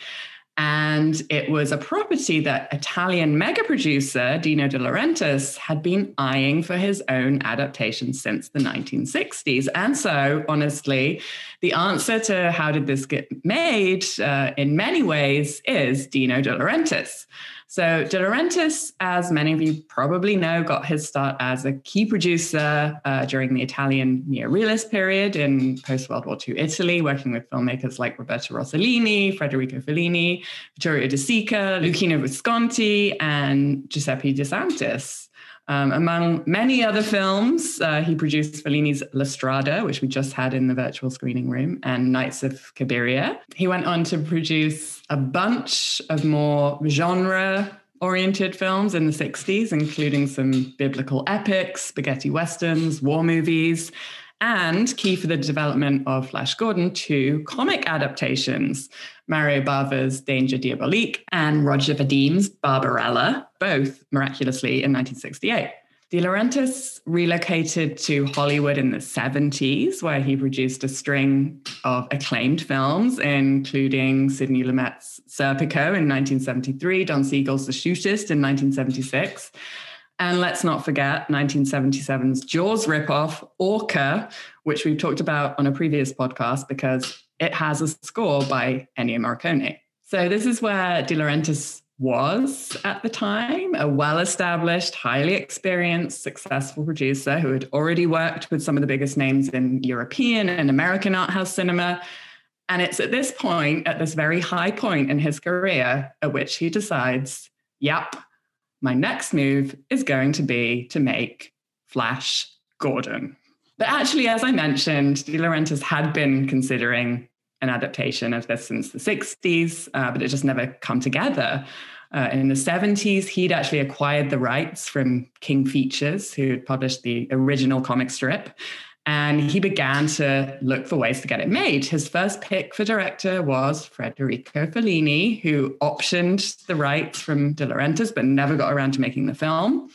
B: And it was a property that Italian mega producer Dino De Laurentiis had been eyeing for his own adaptation since the 1960s. And so, honestly, the answer to how did this get made uh, in many ways is Dino De Laurentiis. So De Laurentiis, as many of you probably know, got his start as a key producer uh, during the Italian neo-realist period in post-World War II Italy, working with filmmakers like Roberto Rossellini, Federico Fellini, Vittorio De Sica, Luchino Visconti, and Giuseppe De Santis. Um, among many other films, uh, he produced Fellini's La Strada, which we just had in the virtual screening room, and Nights of Cabiria. He went on to produce a bunch of more genre oriented films in the 60s, including some biblical epics, spaghetti westerns, war movies, and key for the development of Flash Gordon, two comic adaptations Mario Bava's Danger: Diabolik and Roger Vadim's Barbarella, both miraculously in 1968. De Laurentiis relocated to Hollywood in the 70s, where he produced a string of acclaimed films, including Sidney Lumet's Serpico in 1973, Don Siegel's The Shootist in 1976, and let's not forget 1977's Jaws ripoff, Orca, which we've talked about on a previous podcast because it has a score by Ennio Morricone. So this is where De Laurentiis was at the time, a well established, highly experienced, successful producer who had already worked with some of the biggest names in European and American art house cinema. And it's at this point, at this very high point in his career, at which he decides, yep, my next move is going to be to make Flash Gordon. But actually, as I mentioned, De Laurentiis had been considering an adaptation of this since the 60s, uh, but it just never come together. Uh, in the 70s, he'd actually acquired the rights from King Features, who had published the original comic strip. And he began to look for ways to get it made. His first pick for director was Federico Fellini, who optioned the rights from De Laurentiis, but never got around to making the film.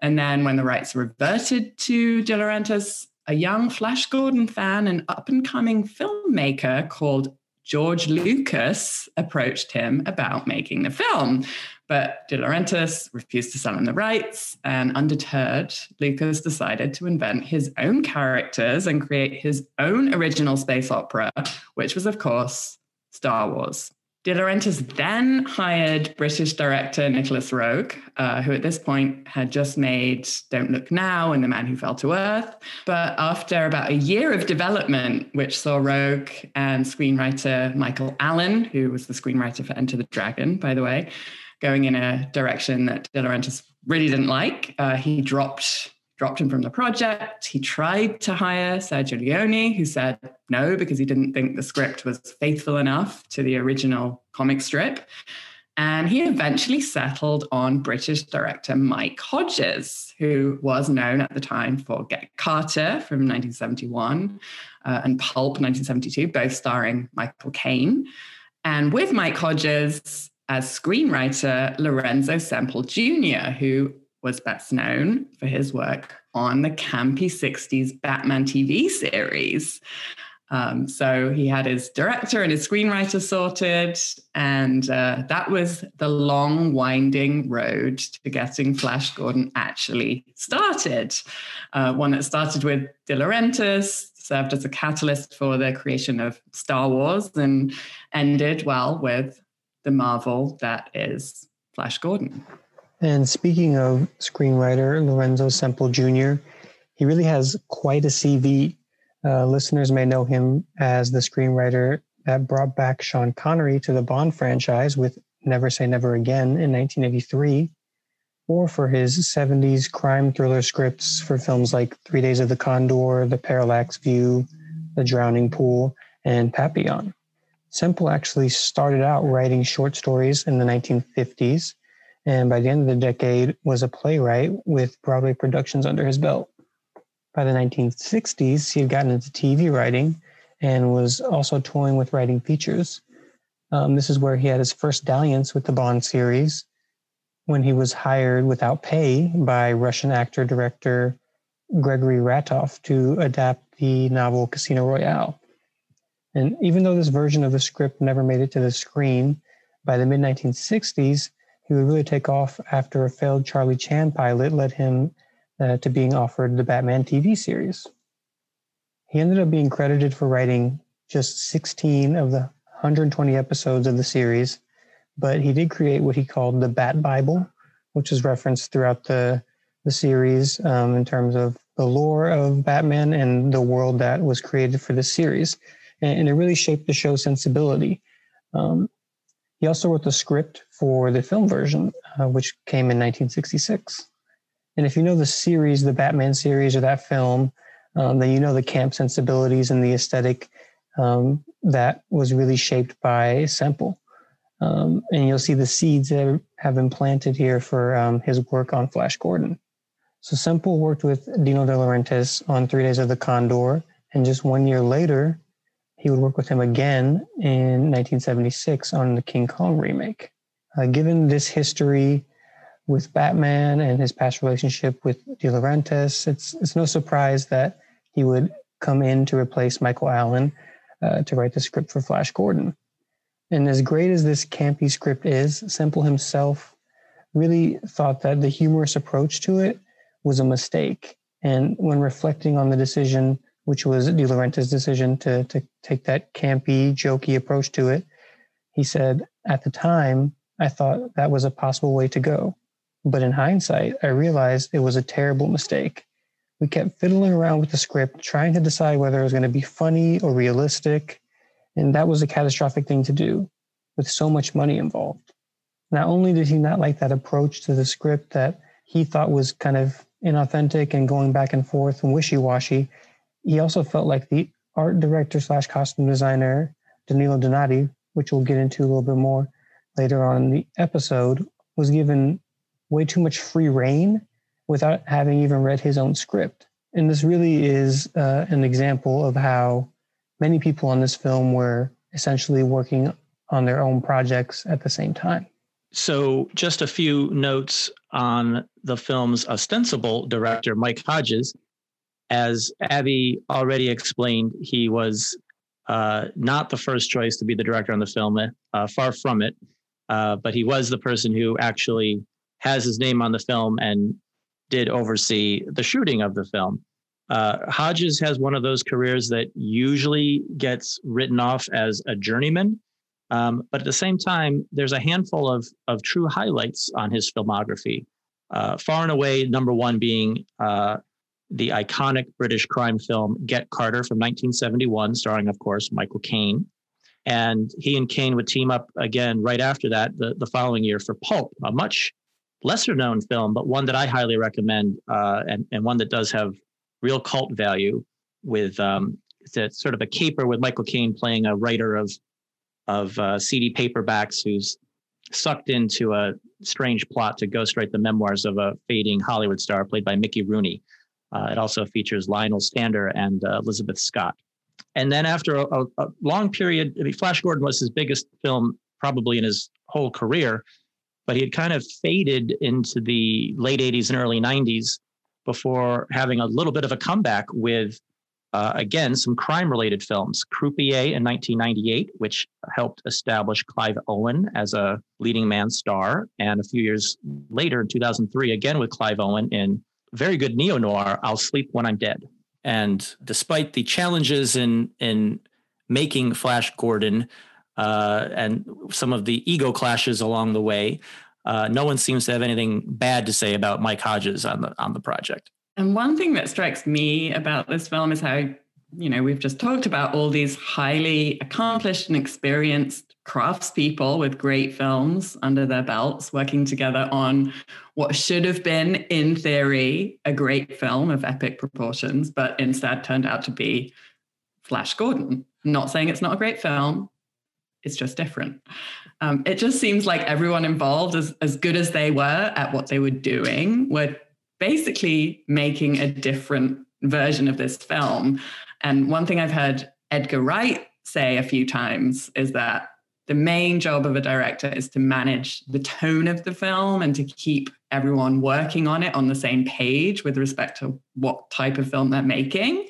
B: And then when the rights reverted to De Laurentiis, a young Flash Gordon fan and up and coming filmmaker called George Lucas approached him about making the film. But De Laurentiis refused to sell him the rights, and undeterred, Lucas decided to invent his own characters and create his own original space opera, which was, of course, Star Wars. De Laurentiis then hired British director Nicholas Roeg, uh, who at this point had just made Don't Look Now and The Man Who Fell to Earth. But after about a year of development, which saw Roeg and screenwriter Michael Allen, who was the screenwriter for Enter the Dragon, by the way, going in a direction that De Laurentiis really didn't like. Uh, he dropped dropped him from the project. He tried to hire Sergio Leone, who said no because he didn't think the script was faithful enough to the original comic strip. And he eventually settled on British director Mike Hodges, who was known at the time for Get Carter from 1971 uh, and Pulp 1972, both starring Michael Caine. And with Mike Hodges as screenwriter, Lorenzo Semple Jr., who was best known for his work on the campy 60s Batman TV series. Um, so he had his director and his screenwriter sorted, and uh, that was the long, winding road to getting Flash Gordon actually started. Uh, one that started with De Laurentiis, served as a catalyst for the creation of Star Wars, and ended well with the Marvel that is Flash Gordon.
C: And speaking of screenwriter Lorenzo Semple Jr., he really has quite a CV. Uh, listeners may know him as the screenwriter that brought back Sean Connery to the Bond franchise with Never Say Never Again in 1983, or for his 70s crime thriller scripts for films like Three Days of the Condor, The Parallax View, The Drowning Pool, and Papillon. Semple actually started out writing short stories in the 1950s and by the end of the decade was a playwright with Broadway productions under his belt. By the 1960s, he had gotten into TV writing and was also toying with writing features. Um, this is where he had his first dalliance with the Bond series when he was hired without pay by Russian actor director Gregory Ratoff to adapt the novel Casino Royale. And even though this version of the script never made it to the screen, by the mid 1960s, he would really take off after a failed Charlie Chan pilot led him uh, to being offered the Batman TV series. He ended up being credited for writing just 16 of the 120 episodes of the series, but he did create what he called the Bat Bible, which is referenced throughout the, the series um, in terms of the lore of Batman and the world that was created for this series. And, and it really shaped the show's sensibility. Um, he also wrote the script for the film version, uh, which came in 1966. And if you know the series, the Batman series or that film, um, then you know the camp sensibilities and the aesthetic um, that was really shaped by Semple. Um, and you'll see the seeds that have been planted here for um, his work on Flash Gordon. So Semple worked with Dino De Laurentiis on Three Days of the Condor, and just one year later, he would work with him again in 1976 on the King Kong remake. Uh, given this history with Batman and his past relationship with De Laurentiis, it's it's no surprise that he would come in to replace Michael Allen uh, to write the script for Flash Gordon. And as great as this campy script is, Semple himself really thought that the humorous approach to it was a mistake. And when reflecting on the decision which was De Laurentiis' decision to, to take that campy, jokey approach to it. He said, At the time, I thought that was a possible way to go. But in hindsight, I realized it was a terrible mistake. We kept fiddling around with the script, trying to decide whether it was going to be funny or realistic. And that was a catastrophic thing to do with so much money involved. Not only did he not like that approach to the script that he thought was kind of inauthentic and going back and forth and wishy washy, he also felt like the art director slash costume designer Danilo Donati, which we'll get into a little bit more later on in the episode, was given way too much free rein without having even read his own script. And this really is uh, an example of how many people on this film were essentially working on their own projects at the same time.
A: So, just a few notes on the film's ostensible director, Mike Hodges. As Abby already explained, he was uh, not the first choice to be the director on the film, uh, far from it. Uh, but he was the person who actually has his name on the film and did oversee the shooting of the film. Uh, Hodges has one of those careers that usually gets written off as a journeyman. Um, but at the same time, there's a handful of, of true highlights on his filmography. Uh, far and away, number one being uh, the iconic British crime film Get Carter from 1971, starring, of course, Michael Caine. And he and Caine would team up again right after that, the, the following year for Pulp, a much lesser known film, but one that I highly recommend uh, and, and one that does have real cult value with um, it's a, sort of a caper with Michael Caine playing a writer of of uh, seedy paperbacks who's sucked into a strange plot to ghostwrite the memoirs of a fading Hollywood star played by Mickey Rooney. Uh, it also features Lionel Stander and uh, Elizabeth Scott. And then after a, a, a long period, I mean, Flash Gordon was his biggest film probably in his whole career, but he had kind of faded into the late 80s and early 90s before having a little bit of a comeback with uh, again, some crime related films. Croupier in 1998, which helped establish Clive Owen as a leading man star. And a few years later, in 2003, again with Clive Owen in very good neo noir, I'll Sleep When I'm Dead. And despite the challenges in, in making Flash Gordon uh, and some of the ego clashes along the way, uh, no one seems to have anything bad to say about Mike Hodges on the on the project.
B: And one thing that strikes me about this film is how, you know, we've just talked about all these highly accomplished and experienced craftspeople with great films under their belts working together on what should have been, in theory, a great film of epic proportions, but instead turned out to be Flash Gordon. not saying it's not a great film, it's just different. Um, it just seems like everyone involved, as, as good as they were at what they were doing, were basically making a different version of this film. And one thing I've heard Edgar Wright say a few times is that the main job of a director is to manage the tone of the film and to keep everyone working on it on the same page with respect to what type of film they're making.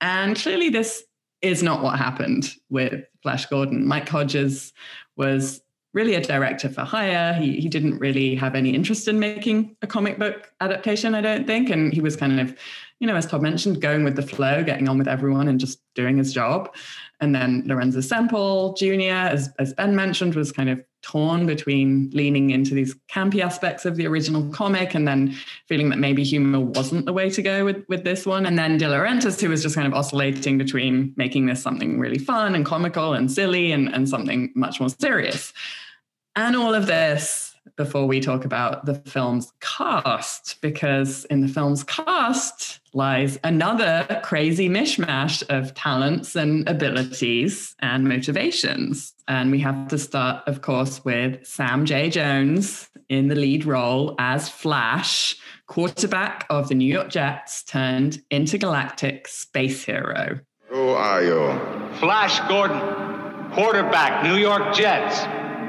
B: And clearly, this is not what happened with Flash Gordon. Mike Hodges was really a director for hire. He, he didn't really have any interest in making a comic book adaptation, I don't think. And he was kind of, you know, as Todd mentioned, going with the flow, getting on with everyone and just doing his job. And then Lorenzo Semple Jr., as, as Ben mentioned, was kind of torn between leaning into these campy aspects of the original comic and then feeling that maybe humor wasn't the way to go with, with this one. And then De Laurentiis, who was just kind of oscillating between making this something really fun and comical and silly and, and something much more serious. And all of this before we talk about the film's cast, because in the film's cast lies another crazy mishmash of talents and abilities and motivations. And we have to start, of course, with Sam J. Jones in the lead role as Flash, quarterback of the New York Jets turned intergalactic space hero.
D: Who are you?
E: Flash Gordon, quarterback, New York Jets.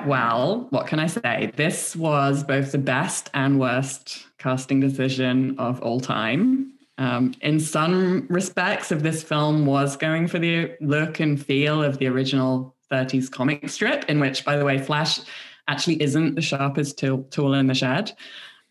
B: Well, what can I say? This was both the best and worst casting decision of all time. Um, in some respects, if this film was going for the look and feel of the original 30s comic strip, in which, by the way, Flash actually isn't the sharpest tool, in the shed.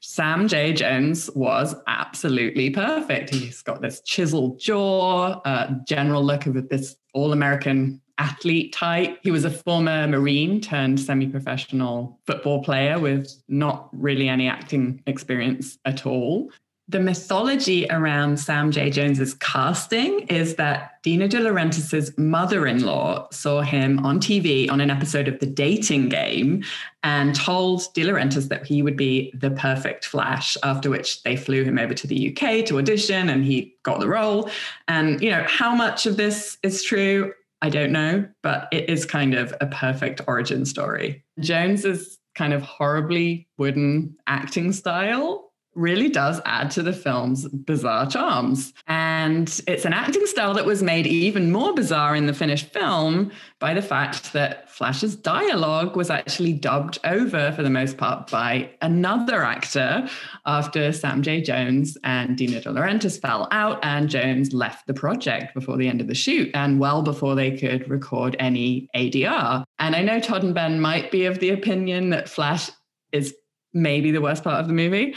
B: Sam J. Jones was absolutely perfect. He's got this chiseled jaw, uh, general look of this all American athlete type. He was a former Marine turned semi professional football player with not really any acting experience at all. The mythology around Sam J. Jones's casting is that Dino De Laurentiis' mother-in-law saw him on TV on an episode of The Dating Game and told De Laurentiis that he would be the perfect Flash. After which they flew him over to the UK to audition, and he got the role. And you know how much of this is true, I don't know, but it is kind of a perfect origin story. Jones's kind of horribly wooden acting style really does add to the film's bizarre charms. And it's an acting style that was made even more bizarre in the finished film by the fact that Flash's dialogue was actually dubbed over for the most part by another actor after Sam J. Jones and Dino De Laurentiis fell out and Jones left the project before the end of the shoot and well before they could record any ADR. And I know Todd and Ben might be of the opinion that Flash is maybe the worst part of the movie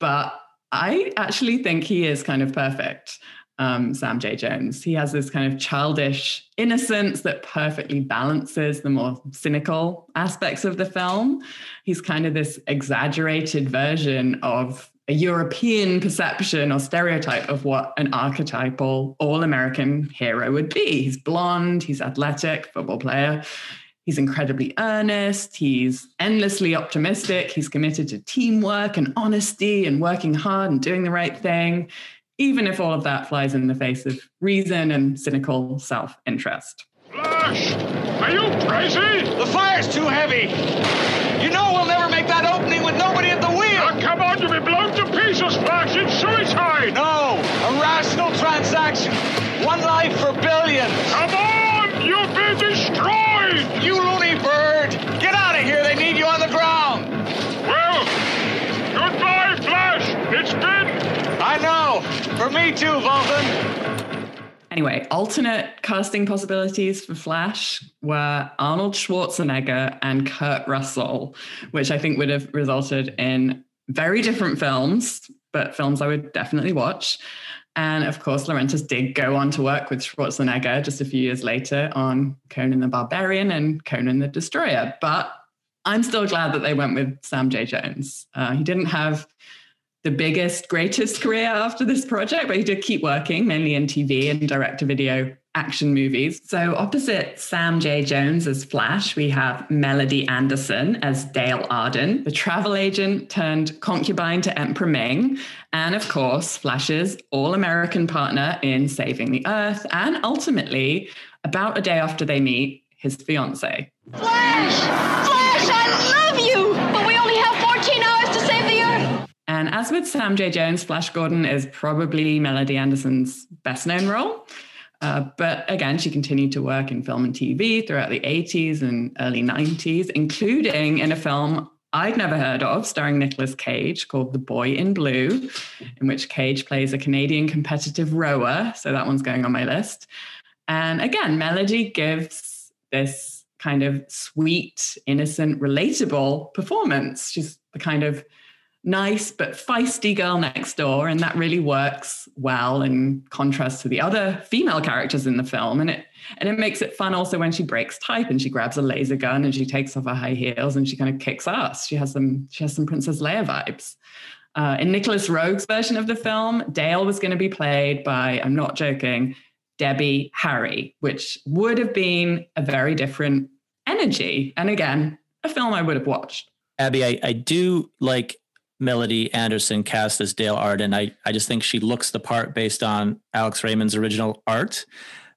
B: but I actually think he is kind of perfect. Um, Sam J. Jones. He has this kind of childish innocence that perfectly balances the more cynical aspects of the film. He's kind of this exaggerated version of a European perception or stereotype of what an archetypal all American hero would be. He's blonde, he's athletic, football player. He's incredibly earnest. He's endlessly optimistic. He's committed to teamwork and honesty and working hard and doing the right thing, even if all of that flies in the face of reason and cynical self interest.
F: Flash! Are you crazy?
E: The fire's too heavy. You know we'll never make that opening with nobody at the wheel.
F: Now, come on, you'll be blown to pieces, Flash. It's suicide.
E: No, a rational transaction. One life for billions.
F: Come on! You'll be destroyed!
E: You loony bird! Get out of here. They need you on the ground.
F: Well, goodbye, Flash. It's been.
E: I know. For me too, Voltan.
B: Anyway, alternate casting possibilities for Flash were Arnold Schwarzenegger and Kurt Russell, which I think would have resulted in very different films, but films I would definitely watch. And of course, Laurentiis did go on to work with Schwarzenegger just a few years later on Conan the Barbarian and Conan the Destroyer. But I'm still glad that they went with Sam J. Jones. Uh, he didn't have the biggest, greatest career after this project, but he did keep working mainly in TV and direct to video action movies. So, opposite Sam J. Jones as Flash, we have Melody Anderson as Dale Arden, the travel agent turned concubine to Emperor Ming, and of course, Flash's all American partner in saving the Earth, and ultimately, about a day after they meet, his fiance.
D: Flash! Flash, I love you! But we only have 14 hours to save the Earth!
B: And as with Sam J. Jones, Flash Gordon is probably Melody Anderson's best known role. Uh, but again, she continued to work in film and TV throughout the 80s and early 90s, including in a film I'd never heard of, starring Nicolas Cage, called The Boy in Blue, in which Cage plays a Canadian competitive rower. So that one's going on my list. And again, Melody gives this kind of sweet, innocent, relatable performance. She's the kind of nice but feisty girl next door and that really works well in contrast to the other female characters in the film. And it and it makes it fun also when she breaks type and she grabs a laser gun and she takes off her high heels and she kind of kicks ass. She has some she has some princess leia vibes. Uh, in nicholas Roeg's version of the film dale was going to be played by i'm not joking debbie harry which would have been a very different energy. And again a film i would have watched.
A: Abby, I, I do like Melody Anderson cast as Dale Arden. I, I just think she looks the part based on Alex Raymond's original art.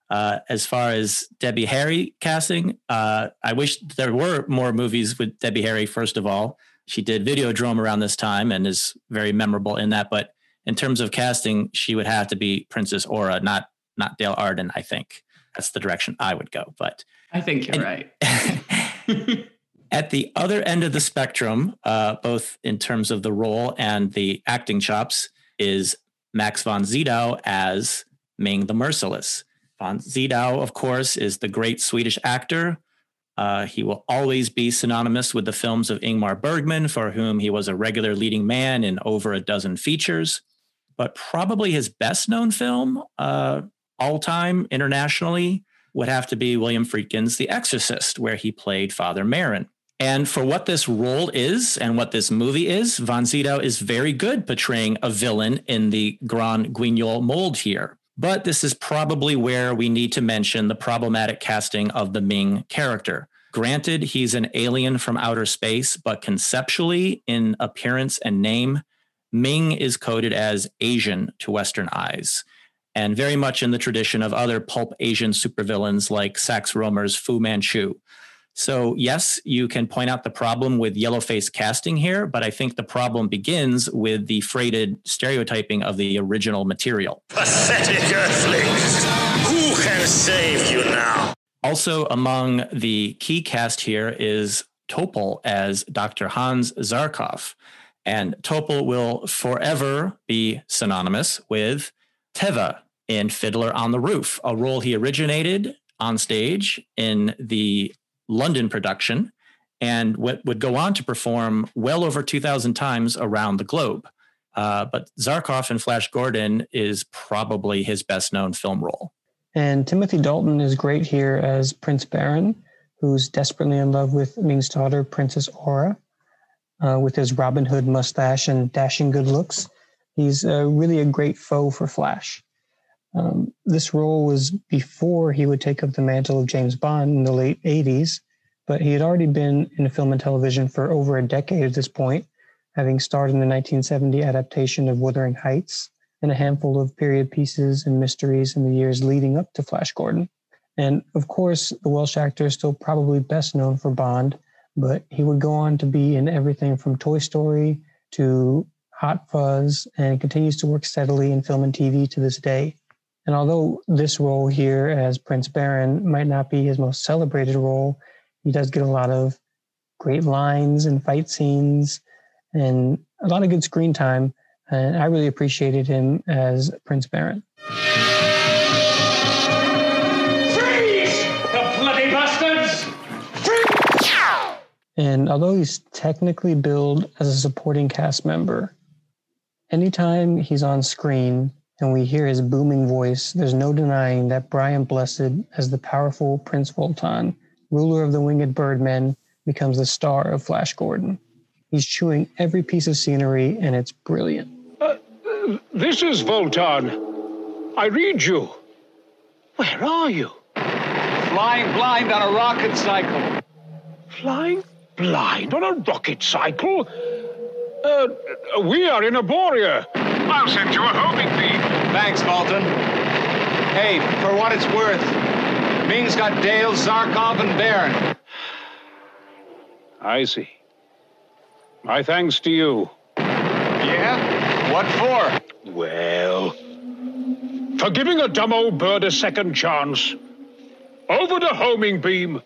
A: Uh, as far as Debbie Harry casting, uh, I wish there were more movies with Debbie Harry, first of all. She did Videodrome around this time and is very memorable in that. But in terms of casting, she would have to be Princess Aura, not not Dale Arden, I think. That's the direction I would go. But
B: I think you're
A: and,
B: right.
A: At the other end of the spectrum, uh, both in terms of the role and the acting chops, is Max von Sydow as Ming the Merciless. Von Sydow, of course, is the great Swedish actor. Uh, he will always be synonymous with the films of Ingmar Bergman, for whom he was a regular leading man in over a dozen features. But probably his best known film, uh, all time internationally, would have to be William Friedkin's The Exorcist, where he played Father Merrin. And for what this role is and what this movie is, Von Sydow is very good portraying a villain in the Grand Guignol mold here. But this is probably where we need to mention the problematic casting of the Ming character. Granted, he's an alien from outer space, but conceptually, in appearance and name, Ming is coded as Asian to Western eyes, and very much in the tradition of other pulp Asian supervillains like Sax Rohmer's Fu Manchu. So, yes, you can point out the problem with yellow face casting here, but I think the problem begins with the freighted stereotyping of the original material.
G: Pathetic earthlings! Who can save you now?
A: Also, among the key cast here is Topol as Dr. Hans Zarkov. And Topol will forever be synonymous with Tevye in Fiddler on the Roof, a role he originated on stage in the London production and what would go on to perform well over 2,000 times around the globe. Uh, but Zarkov in Flash Gordon is probably his best known film role.
C: And Timothy Dalton is great here as Prince Barin, who's desperately in love with Ming's daughter, Princess Aura. uh, with his Robin Hood mustache and dashing good looks. He's uh, really a great foe for Flash. Um, this role was before he would take up the mantle of James Bond in the late 80s, but he had already been in film and television for over a decade at this point, having starred in the 1970 adaptation of Wuthering Heights and a handful of period pieces and mysteries in the years leading up to Flash Gordon. And of course, the Welsh actor is still probably best known for Bond, but he would go on to be in everything from Toy Story to Hot Fuzz and continues to work steadily in film and TV to this day. And although this role here as Prince Barin might not be his most celebrated role, he does get a lot of great lines and fight scenes and a lot of good screen time. And I really appreciated him as Prince Barin. And although he's technically billed as a supporting cast member, anytime he's on screen and we hear his booming voice, there's no denying that Brian Blessed, as the powerful Prince Voltan, ruler of the winged birdmen, becomes the star of Flash Gordon. He's chewing every piece of scenery, and it's brilliant. Uh,
F: uh, this is Voltan. I read you. Where are you?
E: Flying blind on a rocket cycle.
F: Flying blind on a rocket cycle? Uh, we are in Arboria.
E: I'll send you a homing beam. Thanks, Voltan. Hey, for what it's worth, Ming's got Dale, Zarkov, and Barin.
F: I see. My thanks to you.
E: Yeah? What for?
F: Well, for giving a dumb old bird a second chance. Over the homing beam.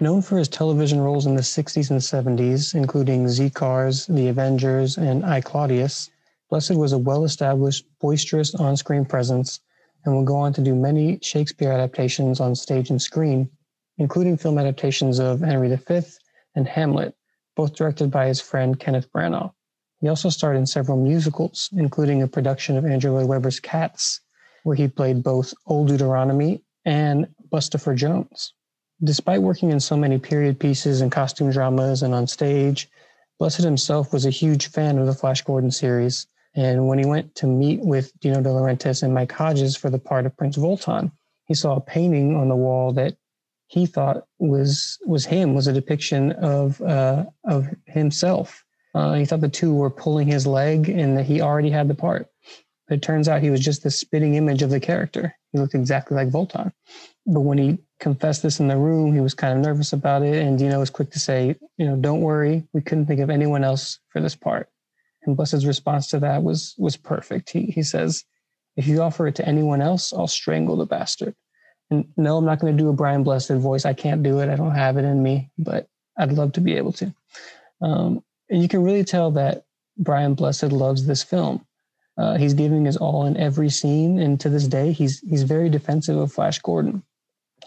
C: Known for his television roles in the 60s and 70s, including Z Cars, The Avengers, and I Claudius, Blessed was a well established, boisterous on screen presence and would go on to do many Shakespeare adaptations on stage and screen, including film adaptations of Henry V and Hamlet, both directed by his friend Kenneth Branagh. He also starred in several musicals, including a production of Andrew Lloyd Webber's Cats, where he played both Old Deuteronomy and Bustopher Jones. Despite working in so many period pieces and costume dramas and on stage, Blessed himself was a huge fan of the Flash Gordon series. And when he went to meet with Dino De Laurentiis and Mike Hodges for the part of Prince Voltan, he saw a painting on the wall that he thought was was him, was a depiction of uh, of himself. Uh, he thought the two were pulling his leg and that he already had the part. But it turns out he was just the spitting image of the character. He looked exactly like Voltan. But when he confessed this in the room. He was kind of nervous about it. And Dino was quick to say, you know, don't worry. We couldn't think of anyone else for this part. And Blessed's response to that was was perfect. He he says, if you offer it to anyone else, I'll strangle the bastard. And no, I'm not going to do a Brian Blessed voice. I can't do it. I don't have it in me, but I'd love to be able to. Um, and you can really tell that Brian Blessed loves this film. Uh, he's giving his all in every scene, and to this day, he's he's very defensive of Flash Gordon.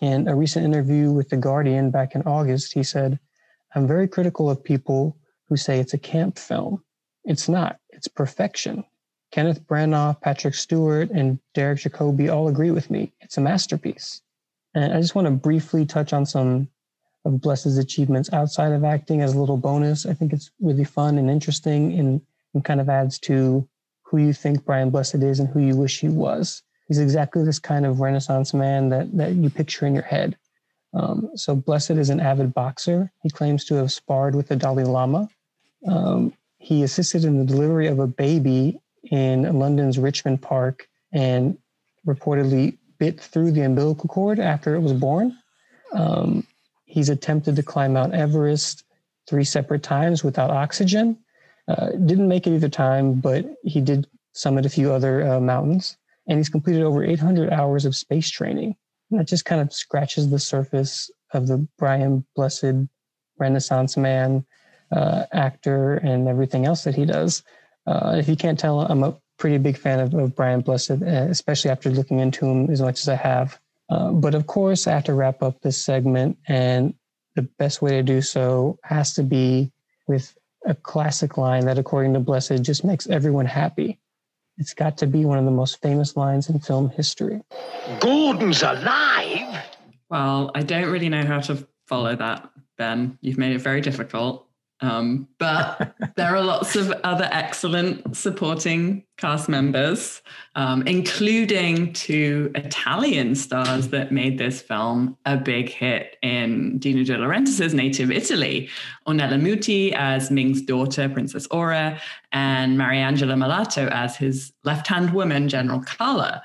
C: In a recent interview with The Guardian back in August, he said, I'm very critical of people who say it's a camp film. It's not, it's perfection. Kenneth Branagh, Patrick Stewart, and Derek Jacobi all agree with me. It's a masterpiece. And I just want to briefly touch on some of Blessed's achievements outside of acting as a little bonus. I think it's really fun and interesting and, and kind of adds to who you think Brian Blessed is and who you wish he was he's exactly this kind of Renaissance man that that you picture in your head. Um, so Blessed is an avid boxer. He claims to have sparred with the Dalai Lama. Um, he assisted in the delivery of a baby in London's Richmond Park and reportedly bit through the umbilical cord after it was born. Um, he's attempted to climb Mount Everest three separate times without oxygen. Uh, didn't make it either time, but he did summit a few other uh, mountains and he's completed over 800 hours of space training. And that just kind of scratches the surface of the Brian Blessed Renaissance man uh, actor and everything else that he does. Uh, if you can't tell, I'm a pretty big fan of, of Brian Blessed, uh, especially after looking into him as much as I have. Uh, but of course, I have to wrap up this segment, and the best way to do so has to be with a classic line that, according to Blessed, just makes everyone happy. It's got to be one of the most famous lines in film history.
G: Gordon's alive?
B: Well, I don't really know how to follow that Ben. You've made it very difficult. Um, but there are lots of other excellent supporting cast members, um, including two Italian stars that made this film a big hit in Dino De Laurentiis's native Italy. Ornella Muti as Ming's daughter, Princess Aura, and Mariangela Melato as his left hand woman, General Kala.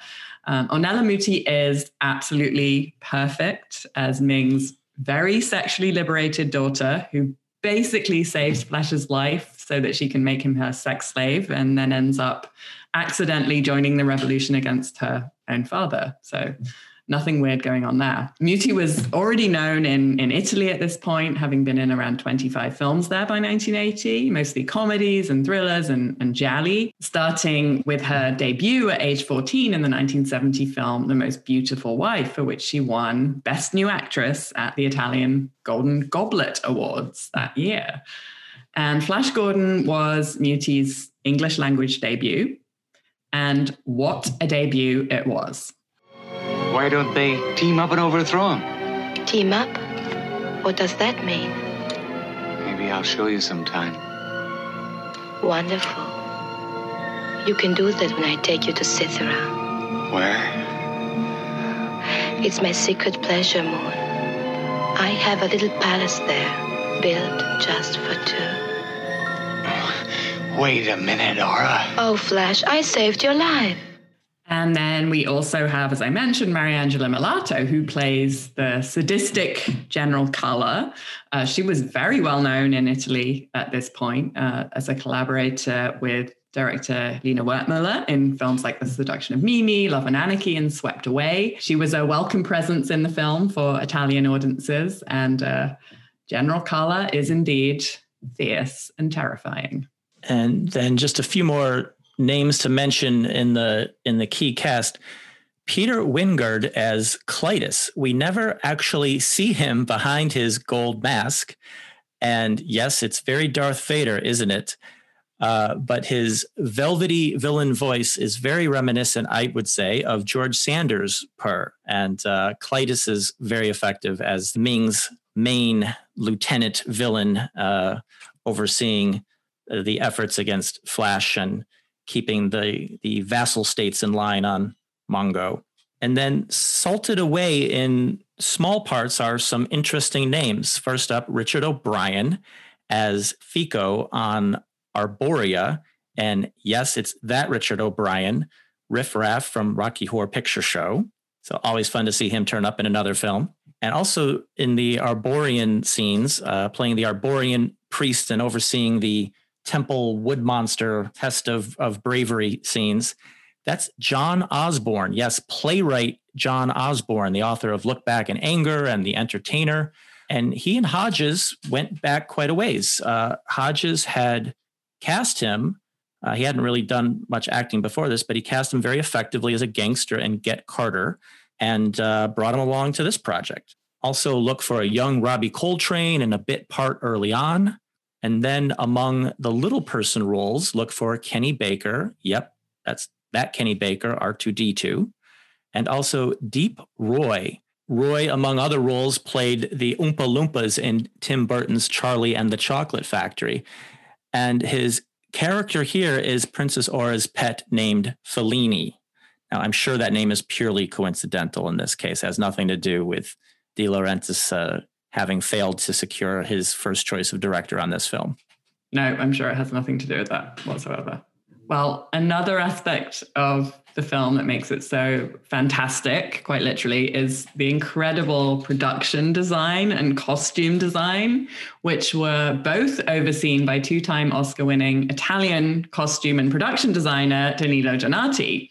B: Um, Ornella Muti is absolutely perfect as Ming's very sexually liberated daughter who basically saves Flash's life so that she can make him her sex slave and then ends up accidentally joining the revolution against her own father. So nothing weird going on there. Muti was already known in, in Italy at this point, having been in around 25 films there by 1980, mostly comedies and thrillers and, and gialli, starting with her debut at age 14 in the 1970 film The Most Beautiful Wife, for which she won Best New Actress at the Italian Golden Goblet Awards that year. And Flash Gordon was Muti's English language debut. And what a debut it was.
E: Why don't they team up and overthrow him?
H: Team up? What does that mean?
E: Maybe I'll show you sometime.
H: Wonderful. You can do that when I take you to Cythera.
E: Where?
H: It's my secret pleasure, Moon. I have a little palace there, built just for two.
E: Wait a minute, Aura.
H: Oh, Flash, I saved your life.
B: And then we also have, as I mentioned, Mariangela Melato, who plays the sadistic General Kala. Uh, she was very well known in Italy at this point uh, as a collaborator with director Lina Wertmuller in films like The Seduction of Mimi, Love and Anarchy, and Swept Away. She was a welcome presence in the film for Italian audiences, and uh, General Kala is indeed fierce and terrifying.
A: And then just a few more names to mention in the in the key cast. Peter Wyngarde as Klytus. We never actually see him behind his gold mask. And yes, it's very Darth Vader, isn't it? Uh, but his velvety villain voice is very reminiscent, I would say, of George Sanders' purr. And uh, Klytus is very effective as Ming's main lieutenant villain, uh, overseeing the efforts against Flash and keeping the the vassal states in line on Mongo. And then salted away in small parts are some interesting names. First up, Richard O'Brien as Fico on Arboria. And yes, it's that Richard O'Brien, Riff Raff from Rocky Horror Picture Show. So always fun to see him turn up in another film. And also in the Arborean scenes, uh, playing the Arborean priest and overseeing the temple wood monster test of, of bravery scenes. That's John Osborne. Yes, playwright John Osborne, the author of Look Back in Anger and The Entertainer. And he and Hodges went back quite a ways. Uh, Hodges had cast him. Uh, he hadn't really done much acting before this, but he cast him very effectively as a gangster in Get Carter and uh, brought him along to this project. Also, look for a young Robbie Coltrane in a bit part early on. And then among the little person roles, look for Kenny Baker. Yep, that's that Kenny Baker, R2D2. And also Deep Roy. Roy, among other roles, played the Oompa Loompas in Tim Burton's Charlie and the Chocolate Factory. And his character here is Princess Aura's pet named Fellini. Now, I'm sure that name is purely coincidental in this case, it has nothing to do with De Laurentiis uh, having failed to secure his first choice of director on this film.
B: No, I'm sure it has nothing to do with that whatsoever. Well, another aspect of the film that makes it so fantastic, quite literally, is the incredible production design and costume design, which were both overseen by two time Oscar winning Italian costume and production designer Danilo Donati.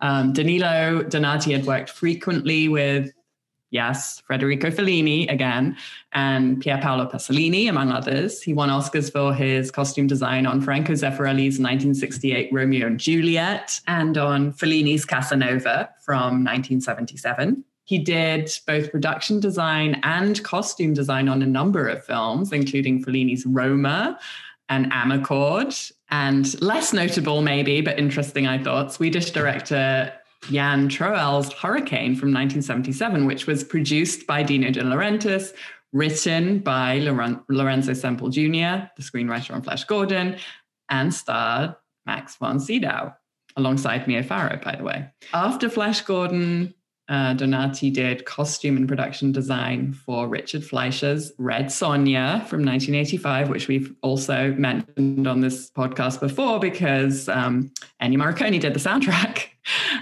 B: Um, Danilo Donati had worked frequently with Yes, Federico Fellini again, and Pier Paolo Pasolini, among others. He won Oscars for his costume design on Franco Zeffirelli's 1968 Romeo and Juliet and on Fellini's Casanova from 1977. He did both production design and costume design on a number of films, including Fellini's Roma and Amarcord. And less notable, maybe, but interesting, I thought, Swedish director Jan Troell's Hurricane from 1977, which was produced by Dino De Laurentiis, written by Lorenzo Semple Jr., the screenwriter on Flash Gordon, and starred Max von Sydow, alongside Mia Farrow, by the way. After Flash Gordon, uh, Donati did costume and production design for Richard Fleischer's Red Sonja from 1985, which we've also mentioned on this podcast before because um, Ennio Morricone did the soundtrack.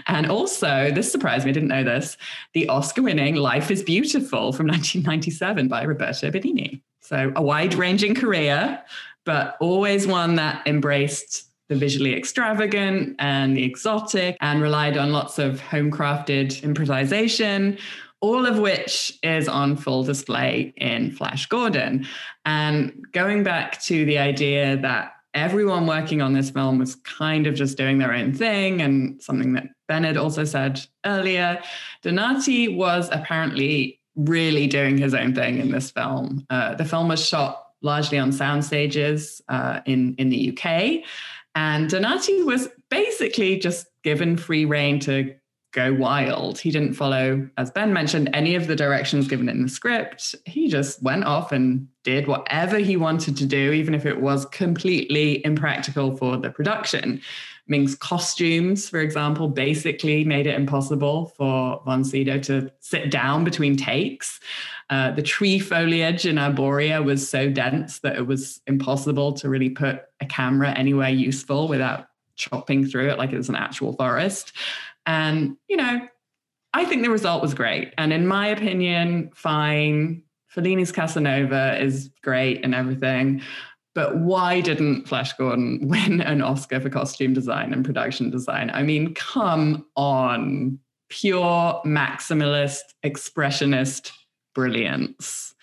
B: And also, this surprised me, I didn't know this, the Oscar winning Life is Beautiful from 1997 by Roberto Benigni. So, a wide ranging career, but always one that embraced the visually extravagant and the exotic and relied on lots of home crafted improvisation, all of which is on full display in Flash Gordon. And going back to the idea that everyone working on this film was kind of just doing their own thing and something that Bennett also said earlier, Donati was apparently really doing his own thing in this film. Uh, the film was shot largely on sound stages uh, in, in the UK. And Donati was basically just given free rein to go wild. He didn't follow, as Ben mentioned, any of the directions given in the script. He just went off and did whatever he wanted to do, even if it was completely impractical for the production. Ming's costumes, for example, basically made it impossible for Von to sit down between takes. Uh, the tree foliage in Arboria was so dense that it was impossible to really put a camera anywhere useful without chopping through it like it was an actual forest. And, you know, I think the result was great. And in my opinion, fine. Fellini's Casanova is great and everything. But why didn't Flash Gordon win an Oscar for costume design and production design? I mean, come on. Pure maximalist, expressionist brilliance.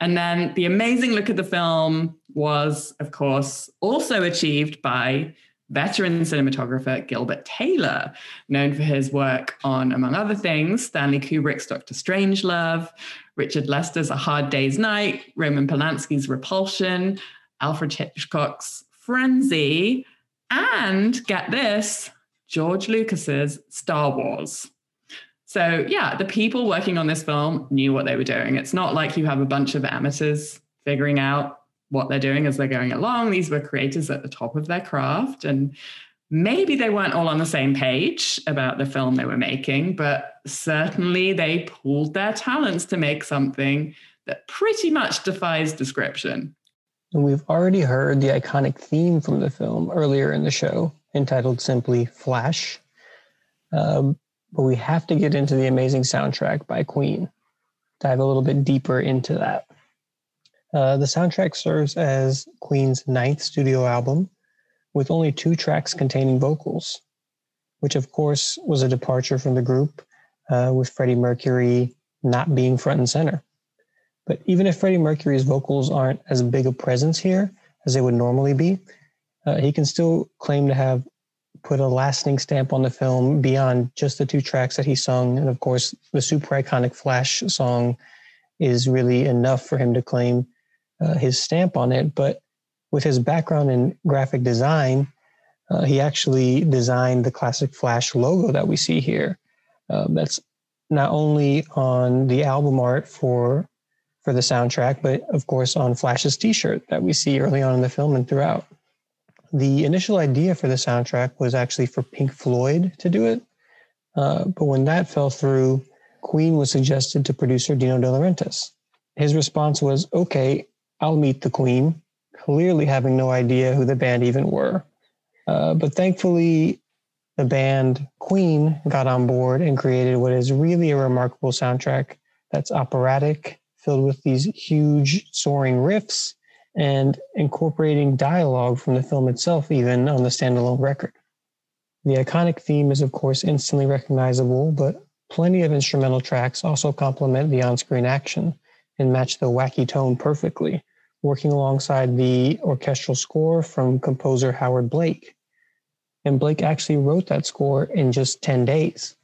B: And then the amazing look of the film was, of course, also achieved by veteran cinematographer Gilbert Taylor, known for his work on, among other things, Stanley Kubrick's Doctor Strangelove, Richard Lester's A Hard Day's Night, Roman Polanski's Repulsion, Alfred Hitchcock's Frenzy, and get this, George Lucas's Star Wars. So, yeah, the people working on this film knew what they were doing. It's not like you have a bunch of amateurs figuring out what they're doing as they're going along. These were creators at the top of their craft. And maybe they weren't all on the same page about the film they were making, but certainly they pooled their talents to make something that pretty much defies description.
C: And we've already heard the iconic theme from the film earlier in the show, entitled simply Flash. Um, but we have to get into the amazing soundtrack by Queen, dive a little bit deeper into that. Uh, the soundtrack serves as Queen's ninth studio album with only two tracks containing vocals, which of course was a departure from the group, uh, with Freddie Mercury not being front and center. But even if Freddie Mercury's vocals aren't as big a presence here as they would normally be, uh, he can still claim to have put a lasting stamp on the film beyond just the two tracks that he sung. And of course, the super iconic Flash song is really enough for him to claim uh, his stamp on it. But with his background in graphic design, uh, he actually designed the classic Flash logo that we see here. Um, that's not only on the album art for for the soundtrack, but of course on Flash's T-shirt that we see early on in the film and throughout the initial idea for the soundtrack was actually for Pink Floyd to do it. Uh, but when that fell through, Queen was suggested to producer Dino De Laurentiis. His response was, okay, I'll meet the Queen, clearly having no idea who the band even were. Uh, but thankfully, the band Queen got on board and created what is really a remarkable soundtrack that's operatic, filled with these huge soaring riffs and incorporating dialogue from the film itself, even on the standalone record. The iconic theme is, of course, instantly recognizable, but plenty of instrumental tracks also complement the on screen action and match the wacky tone perfectly, working alongside the orchestral score from composer Howard Blake. And Blake actually wrote that score in just 10 days.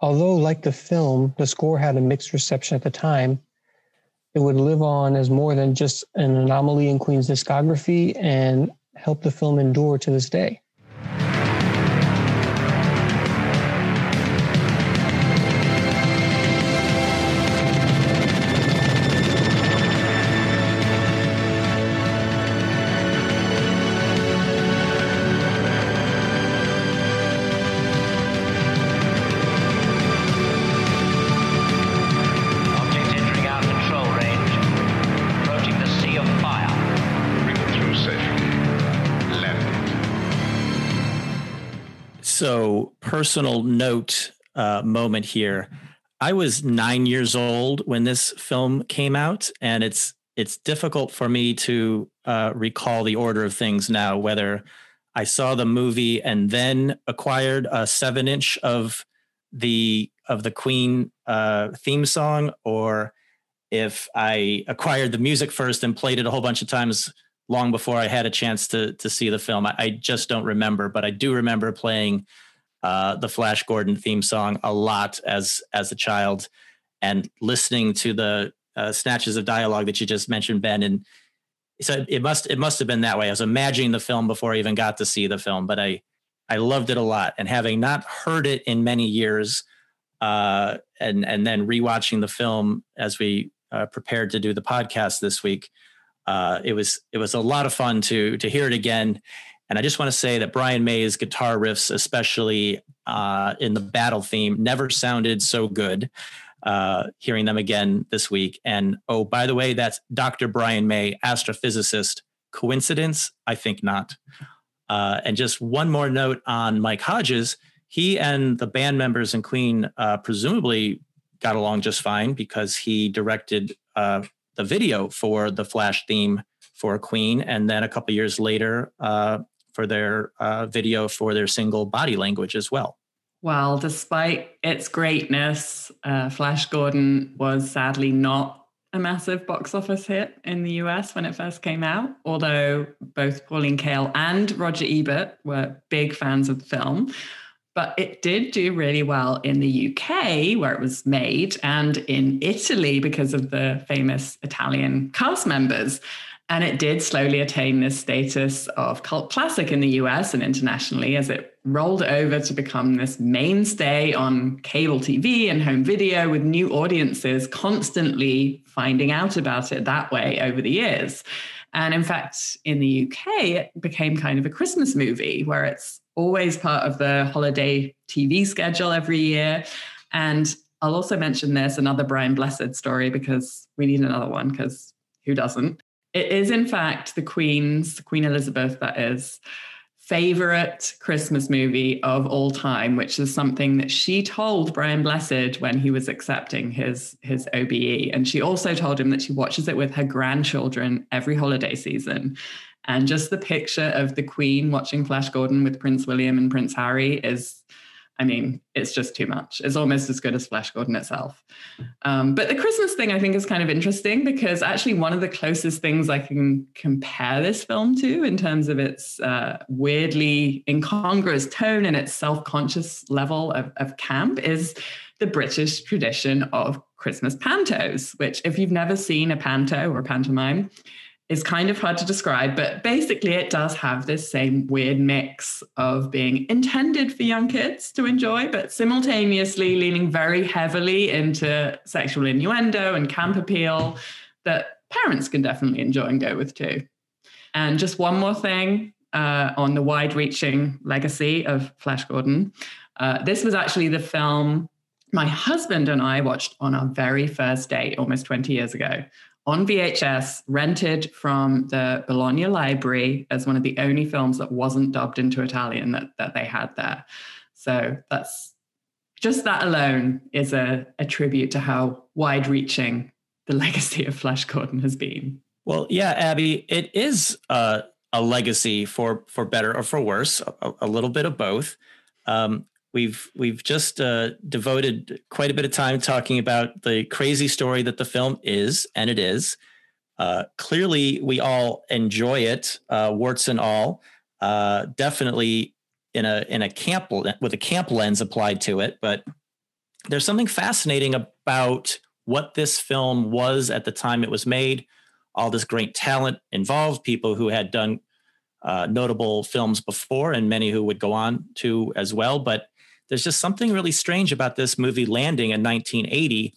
C: Although, like the film, the score had a mixed reception at the time, it would live on as more than just an anomaly in Queen's discography and help the film endure to this day.
A: Personal note uh, moment here. I was nine years old when this film came out, and it's it's difficult for me to uh, recall the order of things now. Whether I saw the movie and then acquired a seven inch of the of the Queen uh, theme song, or if I acquired the music first and played it a whole bunch of times long before I had a chance to to see the film. I, I just don't remember, but I do remember playing uh, the Flash Gordon theme song a lot as as a child, and listening to the uh, snatches of dialogue that you just mentioned, Ben. And so it must it must have been that way. I was imagining the film before I even got to see the film, but I I loved it a lot. And having not heard it in many years, uh, and and then rewatching the film as we uh, prepared to do the podcast this week, uh, it was it was a lot of fun to to hear it again. And I just want to say that Brian May's guitar riffs, especially uh, in the battle theme, never sounded so good. Uh, hearing them again this week. And oh, by the way, that's Dr. Brian May, astrophysicist. Coincidence? I think not. Uh, and just one more note on Mike Hodges. He and the band members in Queen uh, presumably got along just fine because he directed uh, the video for the Flash theme for Queen, and then a couple years later uh, for their uh, video for their single Body Language as well.
B: Well, despite its greatness, uh, Flash Gordon was sadly not a massive box office hit in the US when it first came out, although both Pauline Kael and Roger Ebert were big fans of the film. But it did do really well in the UK, where it was made, and in Italy because of the famous Italian cast members. And it did slowly attain this status of cult classic in the US and internationally as it rolled over to become this mainstay on cable TV and home video with new audiences constantly finding out about it that way over the years. And in fact, in the UK, it became kind of a Christmas movie where it's always part of the holiday TV schedule every year. And I'll also mention this another Brian Blessed story because we need another one because who doesn't? It is, in fact, the Queen's, Queen Elizabeth, that is, favorite Christmas movie of all time, which is something that she told Brian Blessed when he was accepting his, his OBE. And she also told him that she watches it with her grandchildren every holiday season. And just the picture of the Queen watching Flash Gordon with Prince William and Prince Harry is I mean, it's just too much. It's almost as good as Flash Gordon itself. Um, but the Christmas thing I think is kind of interesting because actually one of the closest things I can compare this film to in terms of its uh, weirdly incongruous tone and its self-conscious level of, of camp is the British tradition of Christmas pantos, which if you've never seen a panto or a pantomime, is kind of hard to describe, but basically it does have this same weird mix of being intended for young kids to enjoy, but simultaneously leaning very heavily into sexual innuendo and camp appeal that parents can definitely enjoy and go with too. And just one more thing uh, on the wide reaching legacy of Flash Gordon. Uh, this was actually the film my husband and I watched on our very first date almost 20 years ago on VHS, rented from the Bologna Library as one of the only films that wasn't dubbed into Italian that, that they had there. So that's just that alone is a, a tribute to how wide reaching the legacy of Flash Gordon has been.
A: Well, yeah, Abby, it is uh, a legacy for for better or for worse, a, a little bit of both. Um, we've we've just uh, devoted quite a bit of time talking about the crazy story that the film is, and it is. Uh, clearly, we all enjoy it, uh, warts and all. Uh, definitely in a in a camp with a camp lens applied to it, but there's something fascinating about what this film was at the time it was made. All this great talent involved, people who had done uh, notable films before, and many who would go on to as well. But there's just something really strange about this movie landing in 1980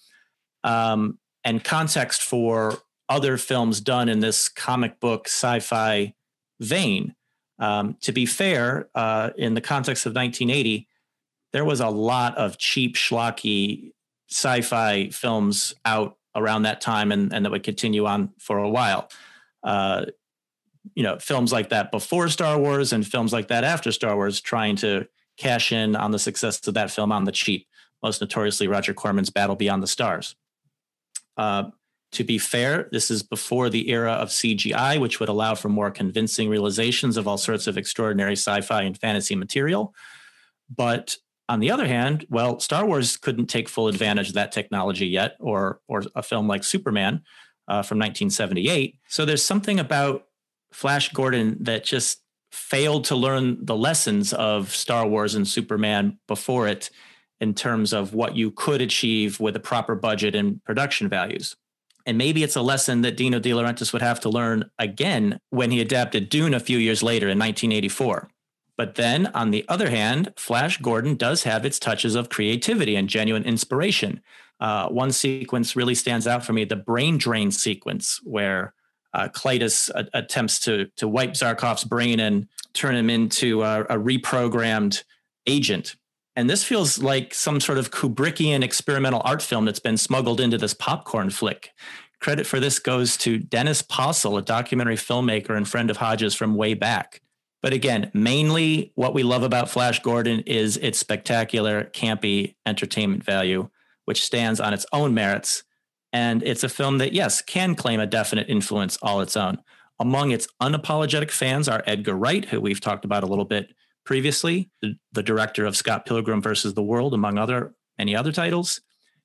A: um, and context for other films done in this comic book sci-fi vein. Um, to be fair, uh, in the context of 1980, there was a lot of cheap, schlocky sci-fi films out around that time, and, and that would continue on for a while. Uh, you know, films like that before Star Wars, and films like that after Star Wars, trying to cash in on the success of that film on the cheap, most notoriously Roger Corman's Battle Beyond the Stars. Uh, to be fair, this is before the era of CGI, which would allow for more convincing realizations of all sorts of extraordinary sci fi and fantasy material. But on the other hand, well, Star Wars couldn't take full advantage of that technology yet, or, or a film like Superman uh, from 1978. So there's something about Flash Gordon that just failed to learn the lessons of Star Wars and Superman before it in terms of what you could achieve with a proper budget and production values. And maybe it's a lesson that Dino De Laurentiis would have to learn again when he adapted Dune a few years later in 1984. But then, on the other hand, Flash Gordon does have its touches of creativity and genuine inspiration. Uh, one sequence really stands out for me the brain drain sequence, where uh, Klytus uh, attempts to, to wipe Zarkov's brain and turn him into a, a reprogrammed agent. And this feels like some sort of Kubrickian experimental art film that's been smuggled into this popcorn flick. Credit for this goes to Dennis Possel, a documentary filmmaker and friend of Hodges from way back. But again, mainly what we love about Flash Gordon is its spectacular, campy entertainment value, which stands on its own merits. And it's a film that, yes, can claim a definite influence all its own. Among its unapologetic fans are Edgar Wright, who we've talked about a little bit previously, the, the director of Scott Pilgrim versus the World, among other many other titles,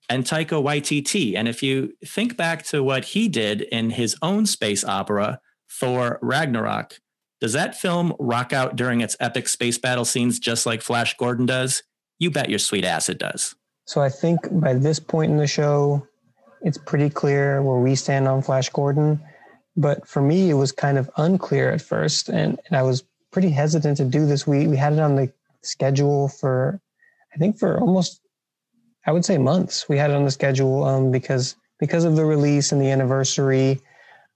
A: and Taika Waititi. And if you think back to what he did in his own space opera, Thor Ragnarok, does that film rock out during its epic space battle scenes just like Flash Gordon does? You bet your sweet ass it does.
C: So I think by this point in the show, it's pretty clear where we stand on Flash Gordon. But for me, it was kind of unclear at first, and, and I was pretty hesitant to do this. We we had it on the schedule for, I think for almost, I would say months. We had it on the schedule um, because because of the release and the anniversary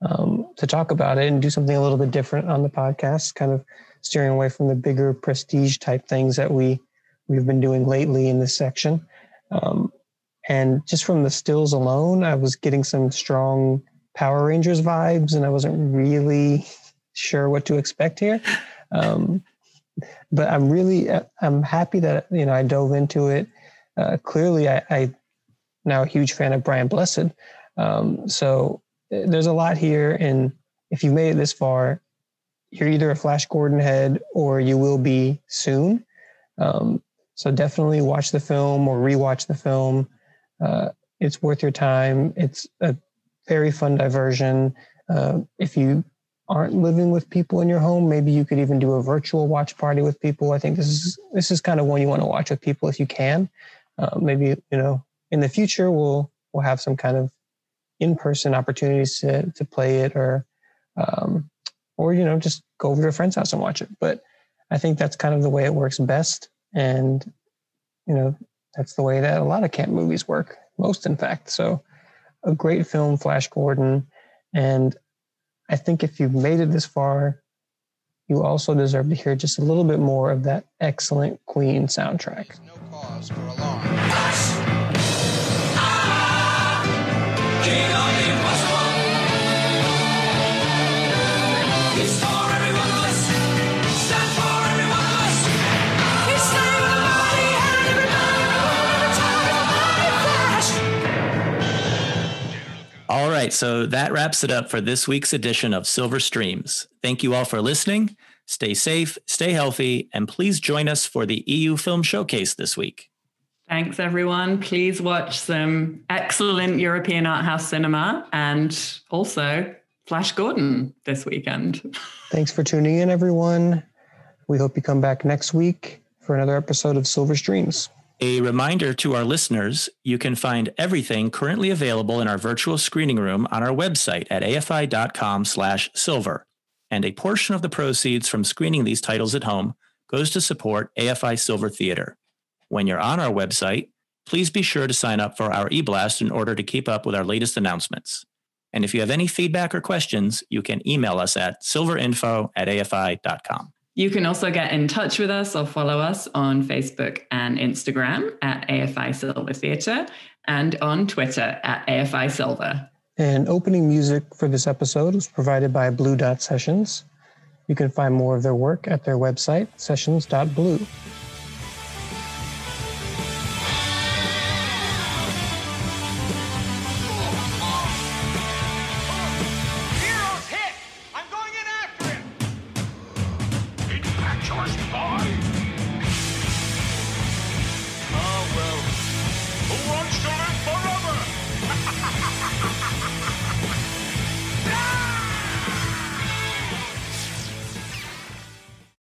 C: um, to talk about it and do something a little bit different on the podcast, kind of steering away from the bigger prestige type things that we we've been doing lately in this section. Um, and just from the stills alone, I was getting some strong Power Rangers vibes, and I wasn't really sure what to expect here. Um, but I'm really I'm happy that you know I dove into it. Uh, clearly, I, I now a huge fan of Brian Blessed. Um, so there's a lot here. And if you've made it this far, you're either a Flash Gordon head or you will be soon. Um, so definitely watch the film or rewatch the film. Uh, it's worth your time. It's a very fun diversion. Uh, if you aren't living with people in your home, maybe you could even do a virtual watch party with people. I think this is this is kind of one you want to watch with people if you can. Uh, maybe you know in the future we'll we'll have some kind of in-person opportunities to, to play it or um, or you know just go over to a friend's house and watch it but i think that's kind of the way it works best and you know that's the way that a lot of camp movies work most in fact. So a great film flash gordon. And i think if you've made it this far you also deserve to hear just a little bit more of that excellent queen soundtrack
A: All right, so that wraps it up for this week's edition of Silver Streams. Thank you all for listening. Stay safe, stay healthy, and please join us for the EU Film Showcase this week.
B: Thanks, everyone. Please watch some excellent European art house cinema and also Flash Gordon this weekend.
C: Thanks for tuning in, everyone. We hope you come back next week for another episode of Silver Streams.
A: A reminder to our listeners you can find everything currently available in our virtual screening room on our website at afi.com/slash silver. And a portion of the proceeds from screening these titles at home goes to support AFI Silver Theater. When you're on our website, please be sure to sign up for our e-blast in order to keep up with our latest announcements. And if you have any feedback or questions, you can email us at silverinfo at afi.com.
B: You can also get in touch with us or follow us on Facebook and Instagram at AFI Silver Theatre and on Twitter at AFI Silver.
C: And opening music for this episode was provided by Blue Dot Sessions. You can find more of their work at their website, sessions.blue.